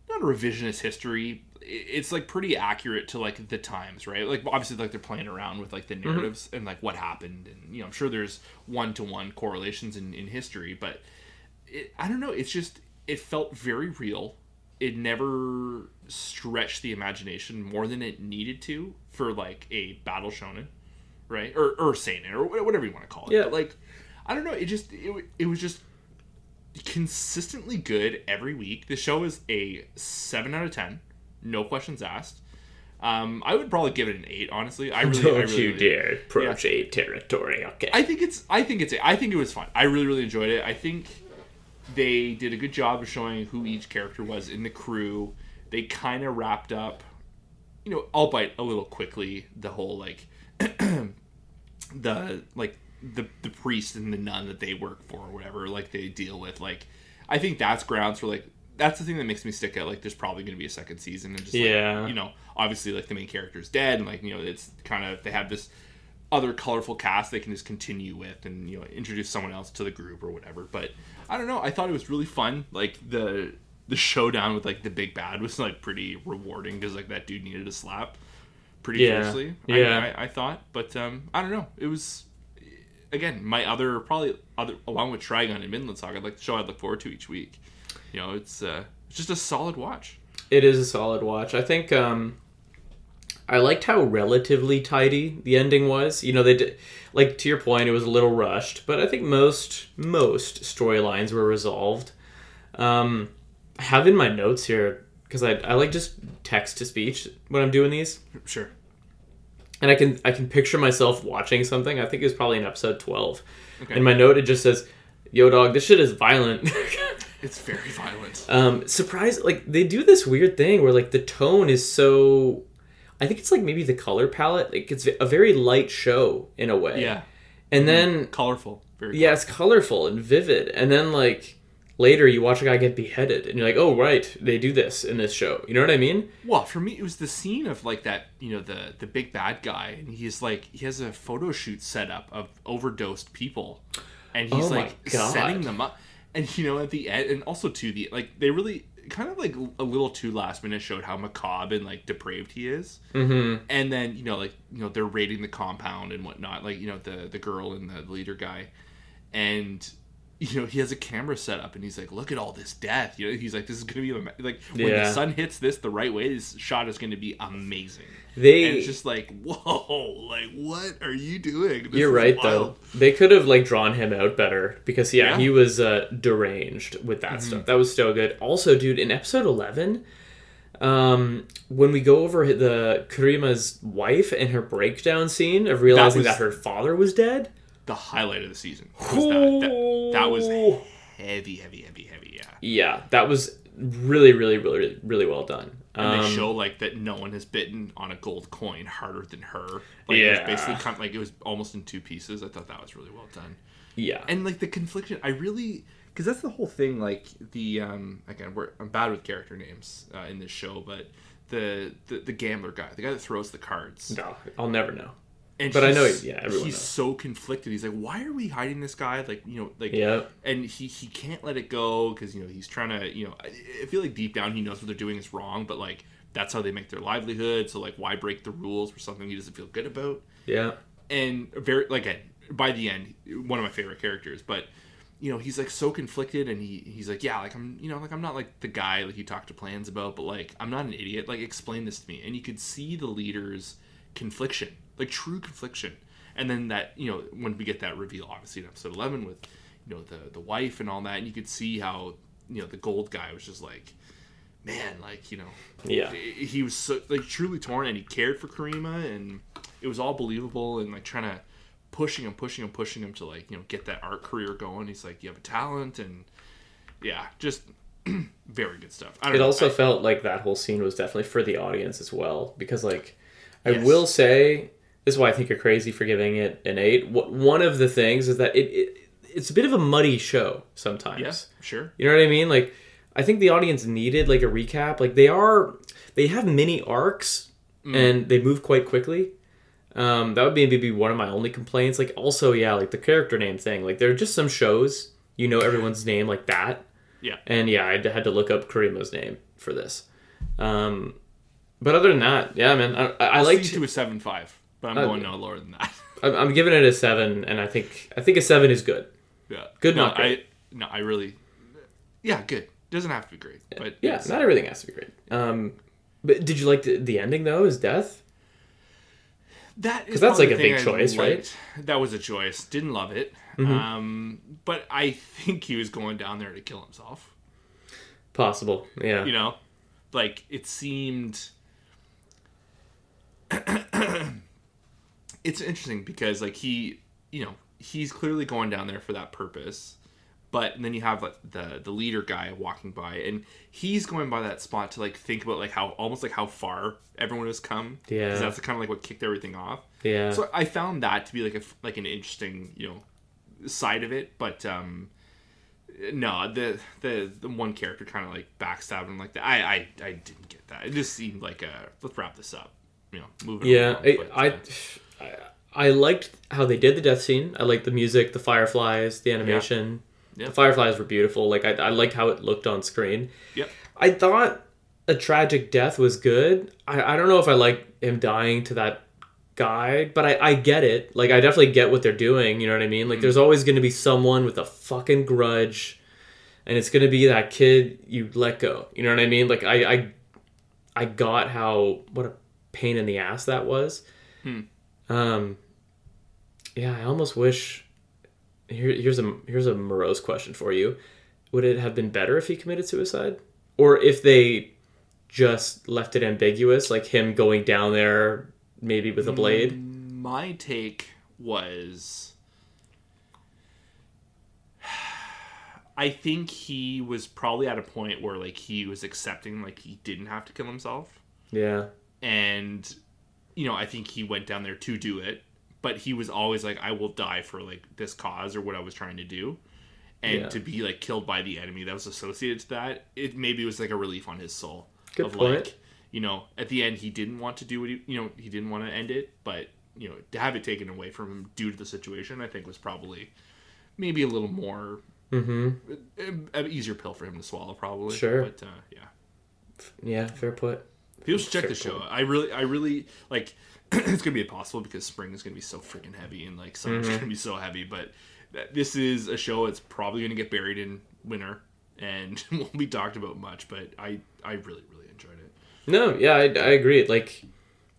not a revisionist history. It's like pretty accurate to like the times, right? Like obviously, like they're playing around with like the mm-hmm. narratives and like what happened, and you know, I'm sure there's one to one correlations in in history, but it, I don't know. It's just it felt very real. It never stretched the imagination more than it needed to for like a battle shonen, right? Or or seinen or whatever you want to call it. Yeah. But like, I don't know. It just it, it was just consistently good every week. The show is a seven out of ten, no questions asked. Um, I would probably give it an eight. Honestly, I really, Don't I really, you really- dare approach eight territory. Okay. I think it's. I think it's. I think it was fun. I really, really enjoyed it. I think they did a good job of showing who each character was in the crew. They kind of wrapped up, you know, albeit a little quickly, the whole like, the like the the priest and the nun that they work for or whatever. Like they deal with. Like, I think that's grounds for like. That's the thing that makes me stick out. Like, there's probably going to be a second season, and just like, Yeah. you know, obviously, like the main character's dead, and like you know, it's kind of they have this other colorful cast they can just continue with and you know introduce someone else to the group or whatever but i don't know i thought it was really fun like the the showdown with like the big bad was like pretty rewarding because like that dude needed a slap pretty Yeah. fiercely Yeah. I, I, I thought but um i don't know it was again my other probably other along with Trigun and Vinland Saga like the show i'd look forward to each week you know it's uh it's just a solid watch It is a solid watch. I think um, I liked how relatively tidy the ending was. You know, they did like to your point, it was a little rushed, but I think most most storylines were resolved. Um, I have in my notes here because I, I like just text to speech when I'm doing these, sure and I can I can picture myself watching something. I think it was probably in episode twelve. Okay. In my note, it just says, "Yo, dog, this shit is violent." it's very violent um surprise like they do this weird thing where like the tone is so i think it's like maybe the color palette like it's a very light show in a way yeah and then colorful very yeah it's colorful and vivid and then like later you watch a guy get beheaded and you're like oh right they do this in this show. You know what i mean? Well, for me, it was the scene of like that, you know, the the big bad guy, and he's like he has a photo shoot set up of overdosed people, and he's Oh like God. setting them up, and you know at the end, and also to the like they really kind of like a little too last minute showed how macabre and like depraved he is, mm-hmm. And then you know like you know they're raiding the compound and whatnot, like you know the the girl and the leader guy, and. You know, he has a camera set up, and he's like, "Look at all this death." You know, he's like, "This is gonna be ama- like when Yeah. the sun hits this the right way. This shot is gonna be amazing." they and it's just like, whoa, like what are you doing? This you're right wild. though they could have like drawn him out better because yeah, Yeah. Mm-hmm. he was uh deranged with that stuff that was so good also dude in episode 11 um when we go over the kurima's wife and her breakdown scene of realizing that, was- her father was dead The highlight of the season was that. That, that was heavy, heavy, heavy, heavy. Yeah, yeah that was really really really really well done and um, they show like that no one has bitten on a gold coin harder than her. Like, it Yeah. was basically kind of, like it was almost in two pieces. I thought that was really well done. yeah and like the confliction i really because that's the whole thing like the um again we're i'm bad with character names uh, in this show but the, the the gambler guy the guy that throws the cards no i'll never know and But I know he's- yeah, everyone he's knows. so conflicted. He's like why are we hiding this guy? Like you know like yeah. and he he can't let it go because you know he's trying to you know I, I feel like deep down he knows what they're doing is wrong but like that's how they make their livelihood. So like why break the rules for something he doesn't feel good about? Yeah. And very like by the end one of my favorite characters but you know he's like so conflicted and he he's like yeah like i'm you know like i'm not like the guy like you talked to plans about but like i'm not an idiot. Like explain this to me. And you could see the leader's confliction like true confliction and then that you know when we get that reveal obviously in episode 11 with you know the the wife and all that and you could see how you know the gold guy was just like man like you know yeah he was so, like truly torn and he cared for Kurima and it was all believable and like trying to pushing him pushing him pushing him to like you know get that art career going he's like you have a talent and yeah just very good stuff I don't it know. also I- felt like that whole scene was definitely for the audience as well because like i Yes. will say this is why i think you're crazy for giving it an eight. Wh- one of the things is that it, it it's a bit of a muddy show sometimes. Yeah sure. You know what i mean? Like i think the audience needed like a recap. Like they are they have mini arcs Mm. and they move quite quickly. Um, that would maybe be one of my only complaints. Like also yeah like the character name thing. Like there are just some shows you know everyone's name like that. Yeah. And yeah, I had to look up Kurima's name for this. Um, but other than that, yeah, man, I, I, I like. to a seven five but I'm Uh, going no lower than that I'm, I'm giving it a seven, and I think I think a seven is good. yeah Good, no. I no I really yeah good doesn't have to be great but Yeah, not everything has to be great. Um, but did you like the, the ending though? Is death? That 'Cause is that's like a big I choice, right? That was a choice. Didn't love it. Mm-hmm. Um, but I think he was going down there to kill himself. Possible. Yeah. You know, like it seemed. It's interesting because like he, you know, he's clearly going down there for that purpose. But then you have like the the leader guy walking by, and he's going by that spot to like think about like how almost like how far everyone has come. Yeah. 'Cause that's kind of like what kicked everything off. Yeah. So I found that to be like a like an interesting you know side of it, but um no the the the one character kind of like backstabbing like that. I I I didn't get that. It just seemed like a let's wrap this up. You know, moving. Yeah, along, I, but, I, uh, I, I liked how they did the death scene. I liked the music, the fireflies, the animation. Yeah. The fireflies were beautiful. Like I, I liked how it looked on screen. Yep. I thought a tragic death was good. I, I don't know if I like him dying to that guy, but I, I get it. Like I definitely get what they're doing. You know what I mean? Like mm-hmm. there's always going to be someone with a fucking grudge, and it's going to be that kid you let go. You know what I mean? Like I, I, I got how what a pain in the ass that was. Hmm. Um, yeah, I almost wish. Here, here's a here's a morose question for you: Would it have been better if he committed suicide, or if they just left it ambiguous, like him going down there maybe with a blade? my take was I think he was probably at a point where like he was accepting like he didn't have to kill himself. Yeah, and you know i think he went down there to do it but he was always like i will die for like this cause or what i was trying to do and Yeah. to be like killed by the enemy that was associated to that it maybe was like a relief on his soul Good of point. like you know at the end he didn't want to do what he you know he didn't want to end it but you know to have it taken away from him due to the situation i think was probably maybe a little more mm-hmm. an easier pill for him to swallow probably Sure. but uh, yeah yeah, fair put. People should check the show. I really, I really like. it's gonna be impossible because spring is gonna be so freaking heavy and like summer's Mm-hmm. gonna be so heavy. But th- this is a show that's probably gonna get buried in winter and won't be talked about much. But I, I really, really enjoyed it. No, yeah, I, I agree. Like,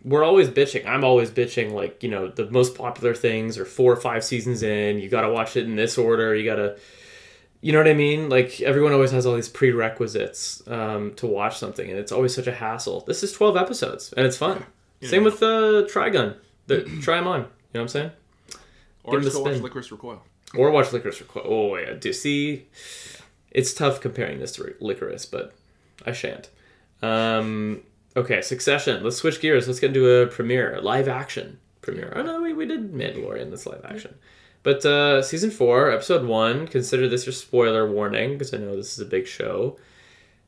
we're always bitching. I'm always bitching. Like, you know, the most popular things are four or five seasons in. You got to watch it in this order. You got to, you know what I mean? Like, everyone always has all these prerequisites um, to watch something, and it's always such a hassle. This is 12 episodes, and it's fun. Yeah. Same with the uh, Trigun. The, try them on. You know what I'm saying? Or Give just go watch spin. Lycoris Recoil. Or watch Lycoris Recoil. Oh, yeah. Do see? It's tough comparing this to Lycoris, but I shan't. Um, okay, Succession. Let's switch gears. Let's get into a premiere, a live action premiere. Oh, no, we, we did Mandalorian, this live action. But uh, season four, episode one, consider this your spoiler warning because I know this is a big show.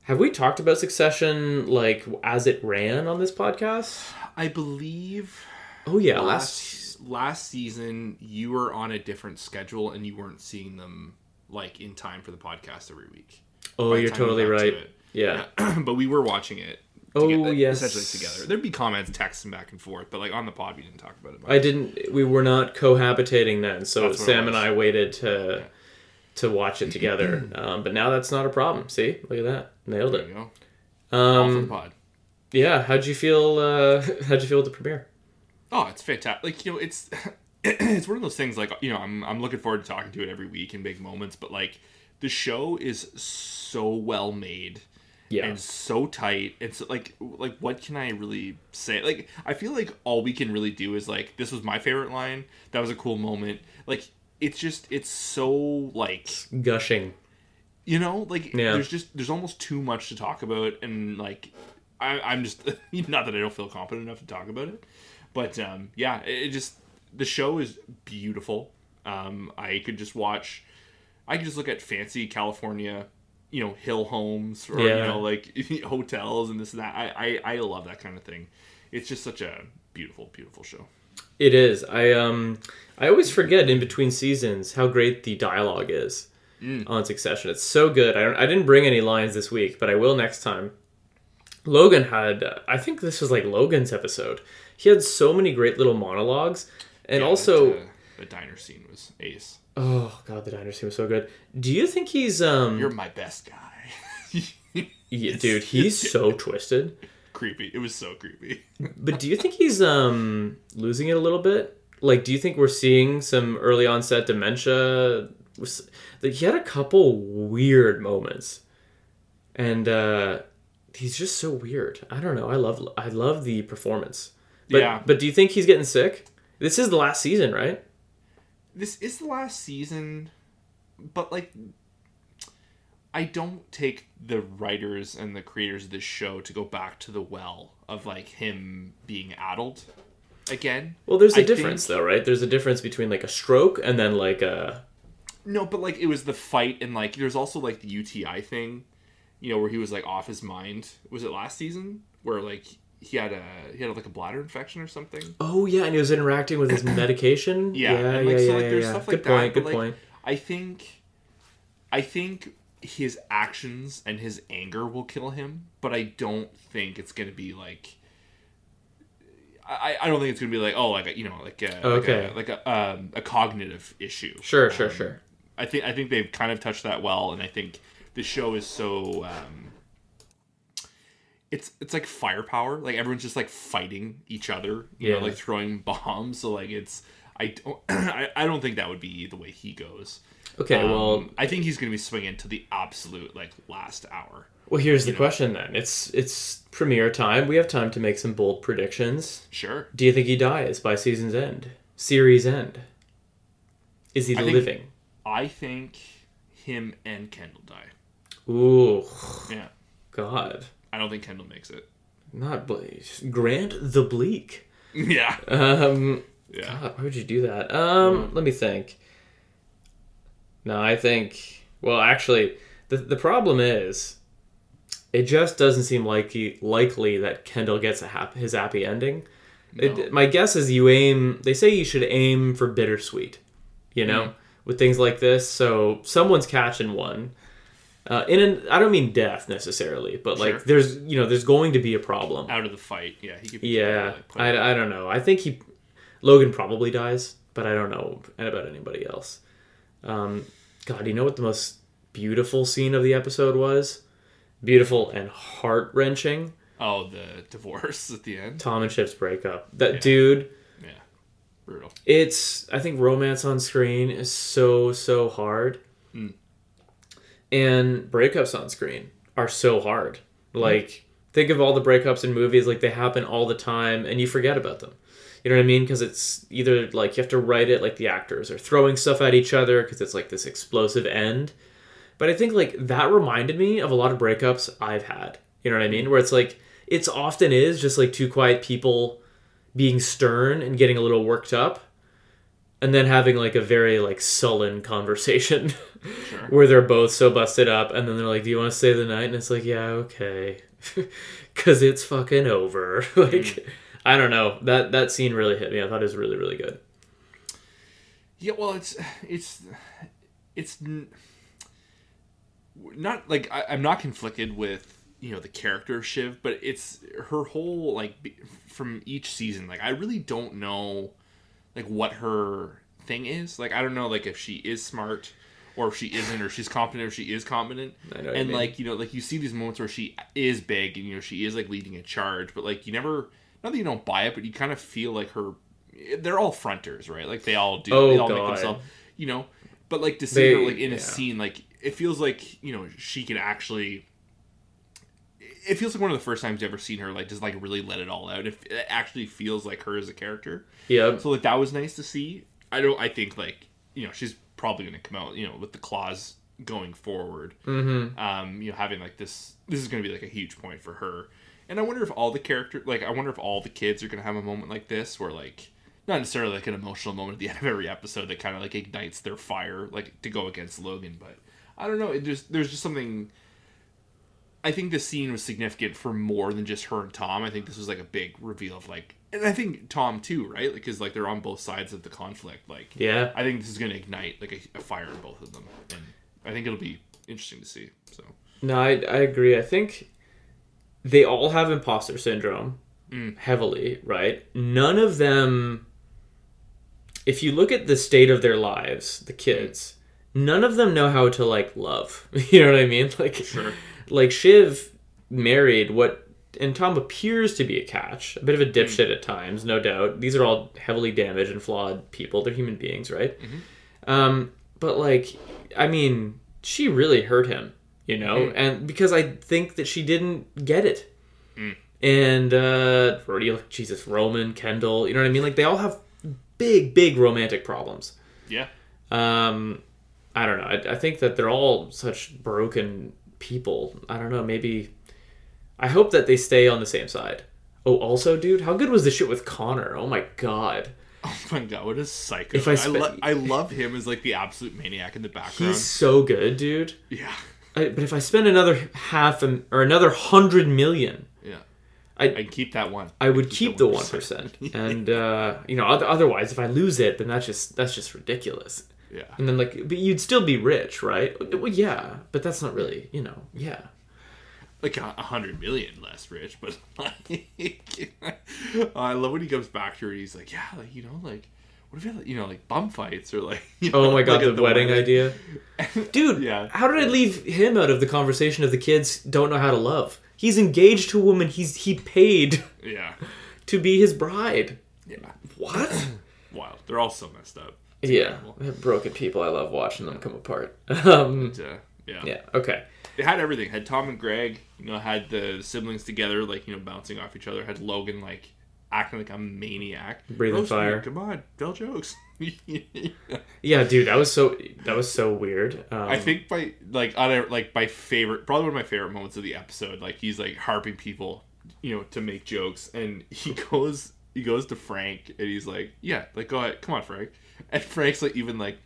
Have we talked about Succession like as it ran on this podcast? I believe Oh yeah, last last season you were on a different schedule and you weren't seeing them like in time for the podcast every week. Oh, you're totally right. it. Yeah. but we were watching it. Oh, together- yes. essentially together. There'd be comments, texting back and forth, but like on the pod, we didn't talk about it. Much. I didn't. We were not cohabitating then, so That's Sam and. I waited to to watch it together. um, but now that's not a problem. See, look at that, nailed there it. you go. All for the Um, pod. yeah, how'd you feel? Uh, how'd you feel with the premiere? Oh, it's fantastic. Like you know, it's it's one of those things. Like you know, I'm I'm looking forward to talking to it every week in big moments. But like, the show is so well made Yeah, and so tight. It's like like what can I really say? Like I feel like all we can really do is like this was my favorite line. That was a cool moment. Like it's just it's so like gushing. you know like Yeah. there's just there's almost too much to talk about and like I, i'm just not that i don't feel confident enough to talk about it but um yeah it, it just the show is beautiful um i could just watch i could just look at fancy california you know hill homes or you know like hotels and this and that I, I i love that kind of thing it's just such a beautiful beautiful show It is. I um, I always forget in between seasons how great the dialogue is on Succession. It's so good. I don't. I didn't bring any lines this week, but I will next time. Logan had. I think this was like Logan's episode. He had so many great little monologues, and Yeah, also. the, the diner scene was ace Oh god, the diner scene was so good. Do you think he's um? you're my best guy yeah, dude, he's so twisted. creepy it was so creepy But do you think he's um losing it a little bit? Like, do you think we're seeing some early onset dementia? Like, he had a couple weird moments, and uh he's just so weird. I don't know. I love I love the performance. But, Yeah. But do you think he's getting sick? This is the last season, right? This is the last season, but like, I don't take the writers and the creators of this show to go back to the well of like him being addled again. Well, there's a I difference think- though, right? There's a difference between like a stroke and then like a No, but like it was the fight and like there's also like the UTI thing, you know, where he was like off his mind. Was it last season where like he had a he had like a bladder infection or something? Oh yeah, and he was interacting with his medication. Yeah, yeah, and, like, yeah, so, yeah, there's yeah. stuff good that, point. but, Good like, point. I think, I think his actions and his anger will kill him, but I don't think it's gonna be like. I, I don't think it's gonna be like oh like a, you know like a, Okay. like a like a um, a cognitive issue. Sure, sure, Um, sure. I think I think they've kind of touched that well, and I think the show is so. Um, it's it's like firepower. Like everyone's just like fighting each other. You know, like throwing bombs. So like it's I don't I, I don't think that would be the way he goes. Okay, Um, well, I think he's gonna be swinging to the absolute like last hour. well, here's the know. question then. It's it's premiere time. We have time to make some bold predictions. Sure. Do you think he dies by season's end? Series end? Is he I think- living? I think him and Kendall die. Ooh, Yeah. God, I don't think Kendall makes it. not Ble- Grant the Bleak. yeah. Um, Yeah. God, why would you do that? Um, let me think. No, I think. Well, actually, the the problem is, it just doesn't seem likely likely that Kendall gets a hap- his happy ending. It, my guess is you aim. They say you should aim for bittersweet. You know, with things like this, so someone's catching one. Uh, in an, I don't mean death necessarily, but like Sure. there's you know there's going to be a problem. Out of the fight. Yeah. He could. Yeah, I, I don't know. I think he Logan probably dies, but I don't know about anybody else. Um, God, you know what the most beautiful scene of the episode was? Beautiful and heart wrenching. Oh, the divorce at the end. Tom and Shiv's breakup. That Yeah. dude. Yeah. Brutal. It's I think romance on screen is so so hard, Mm. And breakups on screen are so hard. Like think of all the breakups in movies, like they happen all the time, and you forget about them. You know what I mean? Because it's either like you have to write it like the actors are throwing stuff at each other because it's like this explosive end. But I think like that reminded me of a lot of breakups I've had. You know what I mean? Where it's like it's often is just like two quiet people being stern and getting a little worked up and then having like a very like sullen conversation Sure. where they're both so busted up and then they're like do you want to stay the night? And it's like yeah okay. Because it's fucking over. Like mm. i don't know. That that scene really hit me. I thought it was really really good. Yeah, well, it's it's it's n- not like I, I'm not conflicted with you know the character of Shiv, but it's her whole like from each season. Like I really don't know like what her thing is. Like I don't know like if she is smart or if she isn't, or she's competent or she is competent. I know what you and mean. like you know like you see these moments where she is big and you know she is like leading a charge, but like you never not that you don't buy it, but you kind of feel like her. They're all fronters, right? Like they all do. Oh, they all God. make themselves, you know. But like to see They- her like in a scene, like it feels like you know she can actually. It feels like one of the first times you ever seen her like just like really let it all out. It, it actually feels like her as a character. Yeah. So like that was nice to see. I don't. I think like you know she's probably going to come out you know with the claws going forward. mm-hmm Um, you know having like this. This is going to be like a huge point for her. And I wonder if all the character like I wonder if all the kids are going to have a moment like this where like not necessarily like an emotional moment at the end of every episode that kind of like ignites their fire like to go against Logan, but I don't know. It just there's just something. I think the scene was significant for more than just her and Tom. I think this was like a big reveal of like, and I think Tom too, right? Because like they're on both sides of the conflict. Like, yeah I think this is going to ignite like a, a fire in both of them, and I think it'll be interesting to see. So, no I, I agree i think they all have imposter syndrome Mm. heavily right none of them if you look at the state of their lives the kids none of them know how to like love you know what i mean like Sure. Like shiv married what and tom appears to be a catch a bit of a dipshit at times no doubt. These are all heavily damaged and flawed people. They're human beings right? Um but like i mean she really hurt him you know? And because i think that she didn't get it. And uh rodeo jesus roman kendall you know what i mean? Like they all have big, big romantic problems. Yeah. Um, I don't know. I, I think that they're all such broken people. I don't know. Maybe I hope that they stay on the same side. Oh, also, dude, how good was the shit with Connor? Oh my god, Oh my god, what a psycho! If I I, lo- I love him as like the absolute maniac in the background. he's so good, dude. Yeah, I, but if I spend another half an, or another hundred million, yeah. I- I keep that one. I would keep the one percent. And uh, you know, otherwise, if I lose it, then that's just that's just ridiculous. Yeah. And then like, but you'd still be rich, right? Well, yeah, but that's not really, you know, yeah. like a, hundred million less rich, but like, I love when he comes back to her. and He's like, yeah, like you know, like what if you had, you know, like bum fights or like, you oh know, Oh my god, like the, at wedding idea, dude. Yeah. How did I leave him out of the conversation of the kids don't know how to love? He's engaged to a woman. He's he paid Yeah, to be his bride. yeah, What? wow They're all so messed up. Yeah, broken people. I love watching them come apart. Um, But, uh, yeah. yeah. Okay. they had everything. Had Tom and Greg, you know, had the siblings together, like you know, bouncing off each other. Had Logan like acting like a maniac, Breathing Roast me, fire. Come on, tell jokes. Yeah, dude, that was so that was so weird. Um, I think by like other like my favorite, probably one of my favorite moments of the episode. Like he's like harping people, you know, to make jokes, and he goes he goes to Frank, and he's like, "Yeah, like go ahead, come on, Frank." And Frank's like even like.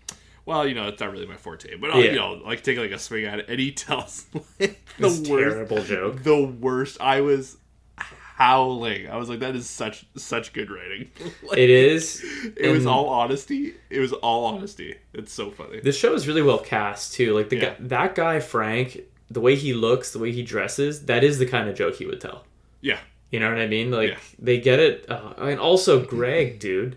Well, you know, it's not really my forte, but I'll, Yeah. you know, like take like a swing at it, and he tells like, the this worst terrible joke. the worst. I was howling. I was like, that is such such good writing. Like, It is. It was all honesty. It was all honesty. It's so funny. This show is really well cast too. Like the Yeah. guy, that guy Frank, the way he looks, the way he dresses, that is the kind of joke he would tell. Yeah, You know what I mean? Like Yeah. they get it. Uh, and also Greg, dude,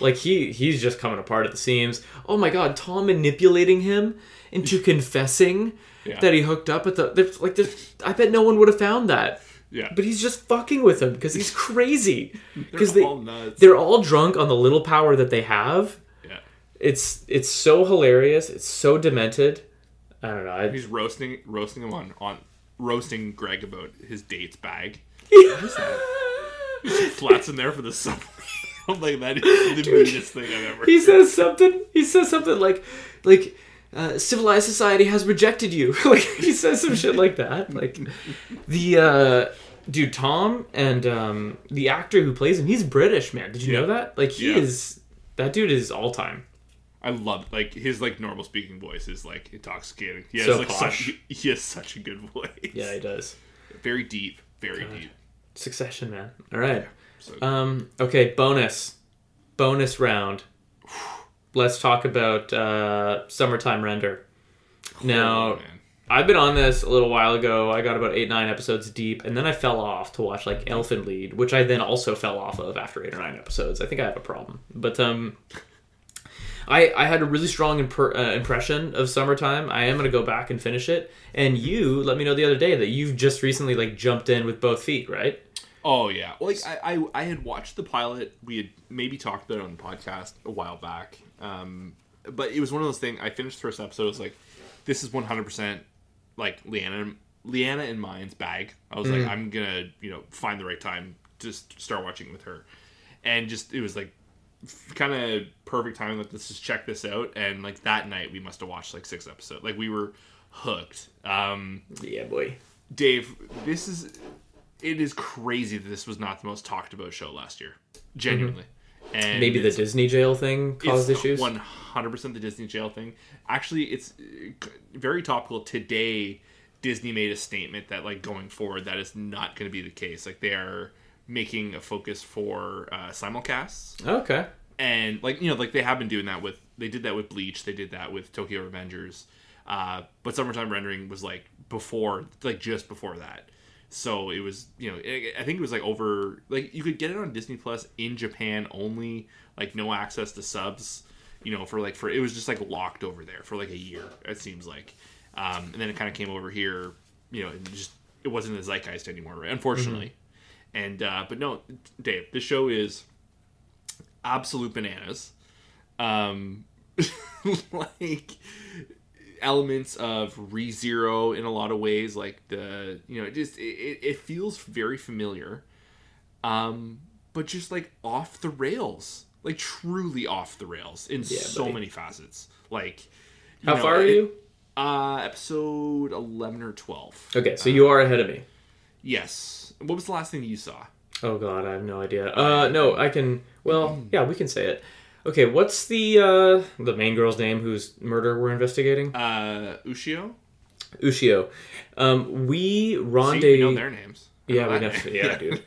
like he he's just coming apart at the seams. Oh my god, Tom manipulating him into confessing Yeah. that he hooked up at the like. There's, I bet no one would have found that. yeah. But he's just fucking with him because he's crazy. Because They're they all nuts. they're all drunk on the little power that they have. yeah. It's it's so hilarious. It's so demented. I don't know. I, He's roasting roasting him on on roasting Greg about his date's bag. What is that? Flats in there for the summer. I'm like that is the meanest thing I've ever. he says something. He says something like like uh, civilized society has rejected you. like he says some shit like that. Like the uh, dude Tom and um, the actor who plays him. He's British man. Did you Yeah. know that? Like he Yeah. is. That dude is all time. I love like his like normal speaking voice is like intoxicating. He has So like posh. such he has such a good voice. Yeah, he does. very deep, very deep. Succession man. All right. So Um, okay, bonus. Bonus round. Let's talk about uh, Summertime Render. Now, Oh. I've been on this a little while ago. I got about eight, nine episodes deep, and then I fell off to watch like Elfen Lied, which I then also fell off of after eight or nine episodes. I think I have a problem. But um, I I had a really strong imper- uh, impression of Summertime. I am gonna go back and finish it. And you let me know the other day that you've just recently like jumped in with both feet, right? Oh yeah, like I, I I had watched the pilot. We had maybe talked about it on the podcast a while back. Um, but it was one of those things. I finished the first episode. I was like, this is one hundred percent like Leanna Leanna in mine's bag. I was like, I'm gonna you know find the right time to start watching with her, and just it was like kind of perfect timing. Like let's just check this out. And like that night, we must have watched like six episodes. Like we were hooked. Um, Yeah, boy. Dave, this is it is crazy that this was not the most talked about show last year. Genuinely. And Maybe the Disney jail thing caused issues. 100% the Disney jail thing. Actually, it's uh, very topical today. Disney made a statement that like going forward that is not going to be the case. Like they are making a focus for uh, simulcasts Okay. and like you know like they have been doing that with they did that with bleach they did that with tokyo revengers uh, but summertime rendering was like before like just before that so it was you know i think it was like over like you could get it on disney plus in japan only like no access to subs you know for like for it was just like locked over there for like a year it seems like um, and then it kind of came over here you know and just it wasn't the zeitgeist anymore right? unfortunately and uh, but no dave this show is absolute bananas. Um, like elements of ReZero in a lot of ways, like the you know, it just it, it feels very familiar, um, but just like off the rails. like truly off the rails in Yeah, so buddy. many facets. Like, How know, far are it- you? Uh, episode eleven or twelve. Okay, so you are ahead of me. Yes. What was the last thing you saw? Oh god, I have no idea. Uh, no, I can. Well, yeah, we can say it. Okay, what's the uh the main girl's name whose murder we're investigating? Uh, Ushio. Ushio. Um, we rendezvous. you know their names. Yeah, we know. Yeah, dude.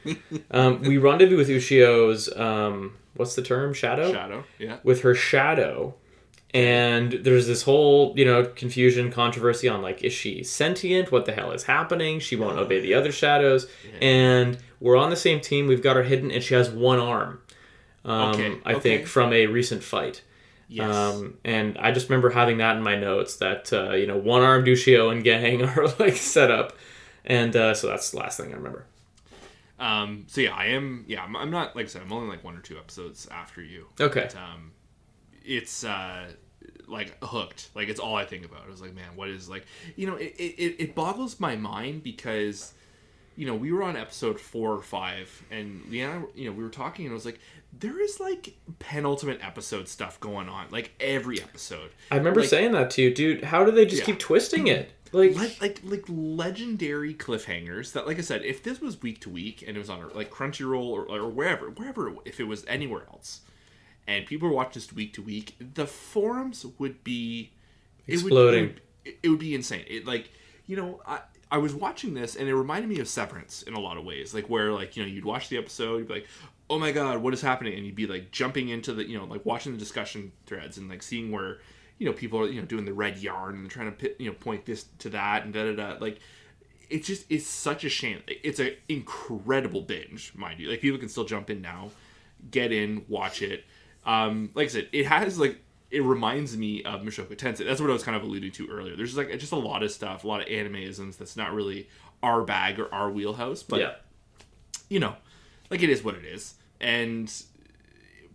Um, we rendezvous with Ushio's. Um, what's the term? Shadow. Shadow. Yeah. With her shadow, and there's this whole you know confusion, controversy on like is she sentient? What the hell is happening? She won't obey the other shadows, and we're on the same team. We've got her hidden, and she has one arm. Um, Okay, I okay. think from a recent fight. Yes. Um, and I just remember having that in my notes that uh, you know one arm Ushio and gang are like set up, and uh, so that's the last thing I remember. Um, so yeah, I am. Yeah, I'm, I'm not like I said. I'm only like one or two episodes after you. Okay. But, um, it's uh, like hooked. Like it's all I think about. I was like, man, what is like? You know, it it, it boggles my mind because, you know, we were on episode four or five, and Leanna, you know, we were talking, and I was like, there is like penultimate episode stuff going on, like every episode. I remember Like- saying that to you, dude. How do they just Yeah. keep twisting it? Like, like like like legendary cliffhangers that like i said if this was week to week and it was on like crunchyroll or, or wherever wherever if it was anywhere else and people were watching this week to week the forums would be it would- Exploding. it would, it would be insane it like you know i I was watching this and it reminded me of Severance in a lot of ways, like where like you know you'd watch the episode, you'd be like, "Oh my god, what is happening?" and you'd be like jumping into the you know like watching the discussion threads and like seeing where you know people are you know doing the red yarn and trying to you know point this to that and da da da like it's just it's such a shame it's an incredible binge mind you like people can still jump in now get in watch it um like i said it has like it reminds me of Mushoku Tensei. That's what I was kind of alluding to earlier. There's just like just a lot of stuff, a lot of animeisms that's not really our bag or our wheelhouse, but yeah. you know, like it is what it is. And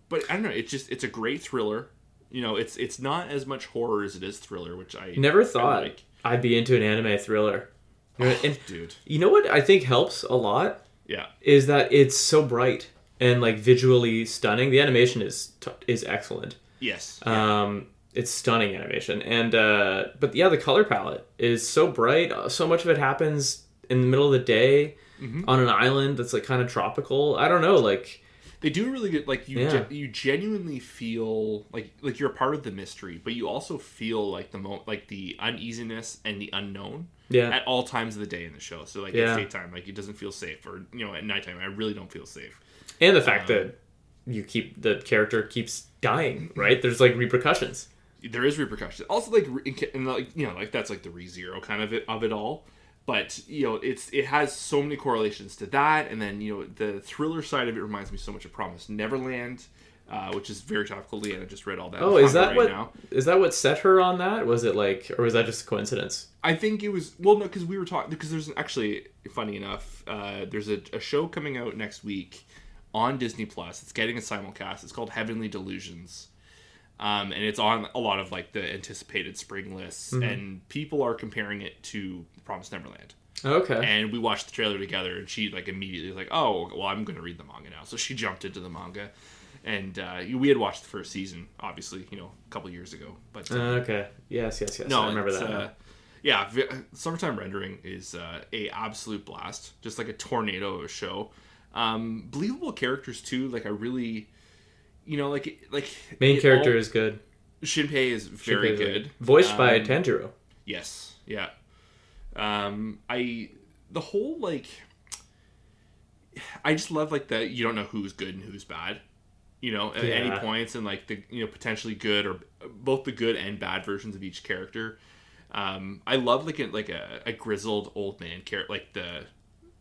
but I don't know, it's just it's a great thriller. You know, it's it's not as much horror as it is thriller, which I Never I thought like. I'd be into an anime thriller. You know, and dude. you know what I think helps a lot Yeah. is that it's so bright and like visually stunning. The animation is t- is excellent. Yes. Um, it's stunning animation, and uh, but yeah, the color palette is so bright. Uh, So much of it happens in the middle of the day Mm-hmm. on an island that's like kind of tropical. I don't know, like they do really good like you Yeah. gen- you genuinely feel like like you're a part of the mystery but you also feel like the mo- like the uneasiness and the unknown Yeah. at all times of the day in the show so like Yeah. at daytime like it doesn't feel safe or you know at nighttime i really don't feel safe and the fact Um, that you keep the character keeps dying. Right? There's like repercussions. there is repercussions also like re- in ca- and like you know like that's like the re-zero kind of it of it all but you know it's it has so many correlations to that and then you know the thriller side of it reminds me so much of promised neverland uh, which is very topical leanna just read all that Oh, is that right what now. is that what set her on that? Was it like, or was that just a coincidence? I think it was well, no, because we were talking because there's actually funny enough, uh, there's a, a show coming out next week on Disney Plus. It's getting a simulcast. It's called Heavenly Delusions, um, and it's on a lot of like the anticipated spring lists, and people are comparing it to Promised Neverland. Okay. And we watched the trailer together, and she like immediately was like, "Oh, well, I'm going to read the manga now." So she jumped into the manga, and uh, we had watched the first season, obviously, you know, a couple years ago, but uh, okay. Yes, yes, yes. no, I remember that. Uh, yeah, vi- summertime rendering is uh, a absolute blast, just like a tornado of a show. Um, believable characters too. Like I really, you know, like like Main character all- is good. Shinpei is very Shinpei's good. Voiced by Um, Tanjiro. Yes, yeah. Um, I the whole like, I just love like that you don't know who's good and who's bad. You know, at any points, and like the you know potentially good or both the good and bad versions of each character. Um, I love like a, like a, a grizzled old man character, like the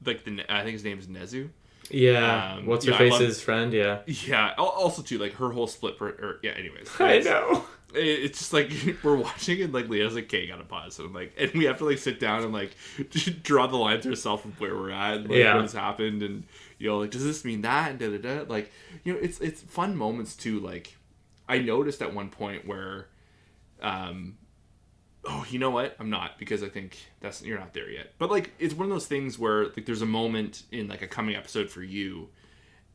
like the I think his name is Nezu. Yeah. um, What's yeah, her I love- face's friend? Yeah. Yeah. Also too like her whole split. Per, or yeah. Anyways, I know. it's just like we're watching and like Leah's like, "Okay, gotta pause." And I'm like, and we have to like sit down and like draw the line to ourselves of where we're at, and, like, Yeah. what has happened, and you know, like, does this mean that? And da da da. Like, you know, it's it's fun moments too. Like, I noticed at one point where, um, oh, you know what? I'm not because I think that's you're not there yet. But like, it's one of those things where like there's a moment in like a coming episode for you.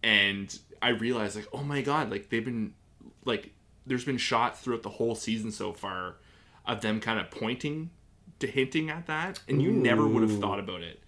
and I realized like, oh my god, like they've been like there's been shots throughout the whole season so far of them kind of pointing to hinting at that, and you never would have thought about it.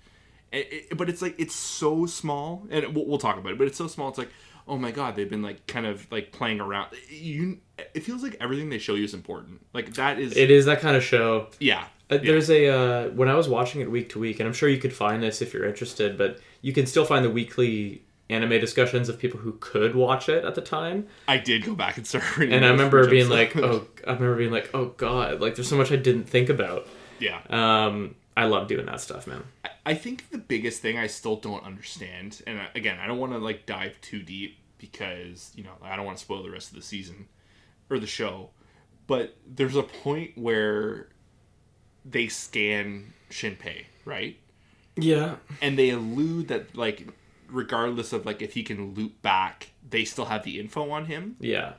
It- it- but it's like it's so small, and we'll, we'll talk about it. But it's so small. It's like, oh my god, they've been like kind of like playing around. You, it feels like everything they show you is important. Like that is, It is that kind of show. yeah. Uh, yeah. There's a uh, when I was watching it week to week, and I'm sure you could find this if you're interested, but you can still find the weekly anime discussions of people who could watch it at the time. I did go back and start reading. And I remember being like, oh, I remember being like, oh god, like there's so much I didn't think about. yeah. Um, I love doing that stuff, man. I- I think the biggest thing I still don't understand, and again, I don't want to like dive too deep because you know I don't want to spoil the rest of the season or the show, but there's a point where they scan Shinpei, right? Yeah. And they allude that like regardless of like if he can loop back, they still have the info on him. Yeah.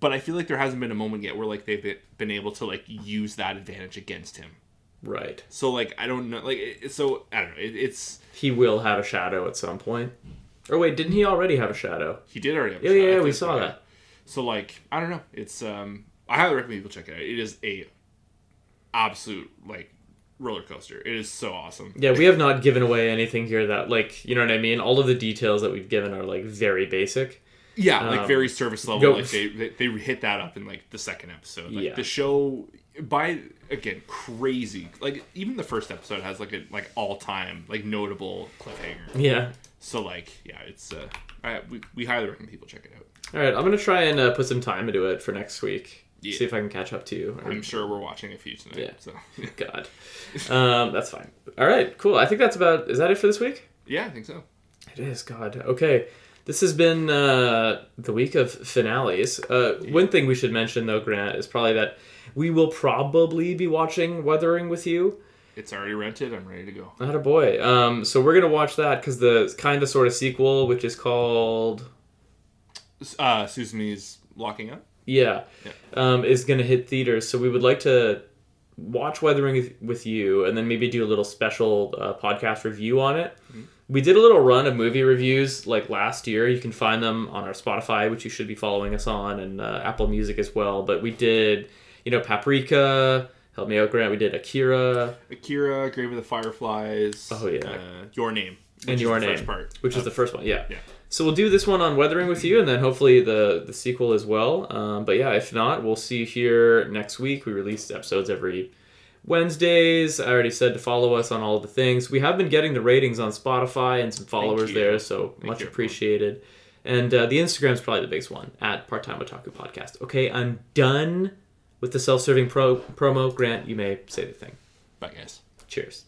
But I feel like there hasn't been a moment yet where like they've been- able to like use that advantage against him. Right. So like I don't know, like so I don't know. It, it's He will have a shadow at some point. Or wait, didn't he already have a shadow? he did already. Have a Yeah, shot, yeah, yeah, we saw that. So like I don't know. It's um I highly recommend people check it out. It is a absolute like roller coaster. It is so awesome. Yeah, we have not given away anything here that like you know what I mean. All of the details that we've given are like very basic. Yeah, like Um, very service level. go- Like they, they they hit that up in like the second episode. Like Yeah. the show by again crazy. Like even the first episode has like a like all time like notable cliffhanger. Yeah. So like yeah, it's uh I, we we highly recommend people check it out. All right, I'm gonna try and uh, put some time into it for next week. Yeah. See if I can catch up to you. Or- I'm sure we're watching a few tonight. Yeah. So God, um, that's fine. All right, cool. I think that's about. Is that it for this week? yeah, I think so. It is. God. Okay. This has been uh, the week of finales. Uh, One thing we should mention, though, Grant, is probably that we will probably be watching Weathering with you. It's already rented. I'm ready to go. Not a boy. Um, so we're gonna watch that because the kind of sort of sequel, which is called Uh, Suzume's locking up. yeah, Yeah. Um, is gonna hit theaters. So we would like to watch Weathering with- you, and then maybe do a little special uh, podcast review on it. We did a little run of movie reviews like last year. You can find them on our Spotify, which you should be following us on, and uh, Apple Music as well. But we did, you know, Paprika. Help me out, Grant. We did Akira. Akira, Grave of the Fireflies. Oh, yeah. Uh, Your Name. And Your Name, part. which is the first one. Yeah. yeah. So we'll do this one on Weathering with you, and then hopefully the the sequel as well. Um, but yeah, if not, we'll see you here next week. We release episodes every Wednesdays. I already said to follow us on all the things. We have been getting the ratings on Spotify and some followers there, so Thank much you, appreciated. And uh, the is probably the biggest one at Part Time Otaku Podcast. Okay, I'm done with the self serving pro promo. Grant, you may say the thing. Bye, guys. Cheers.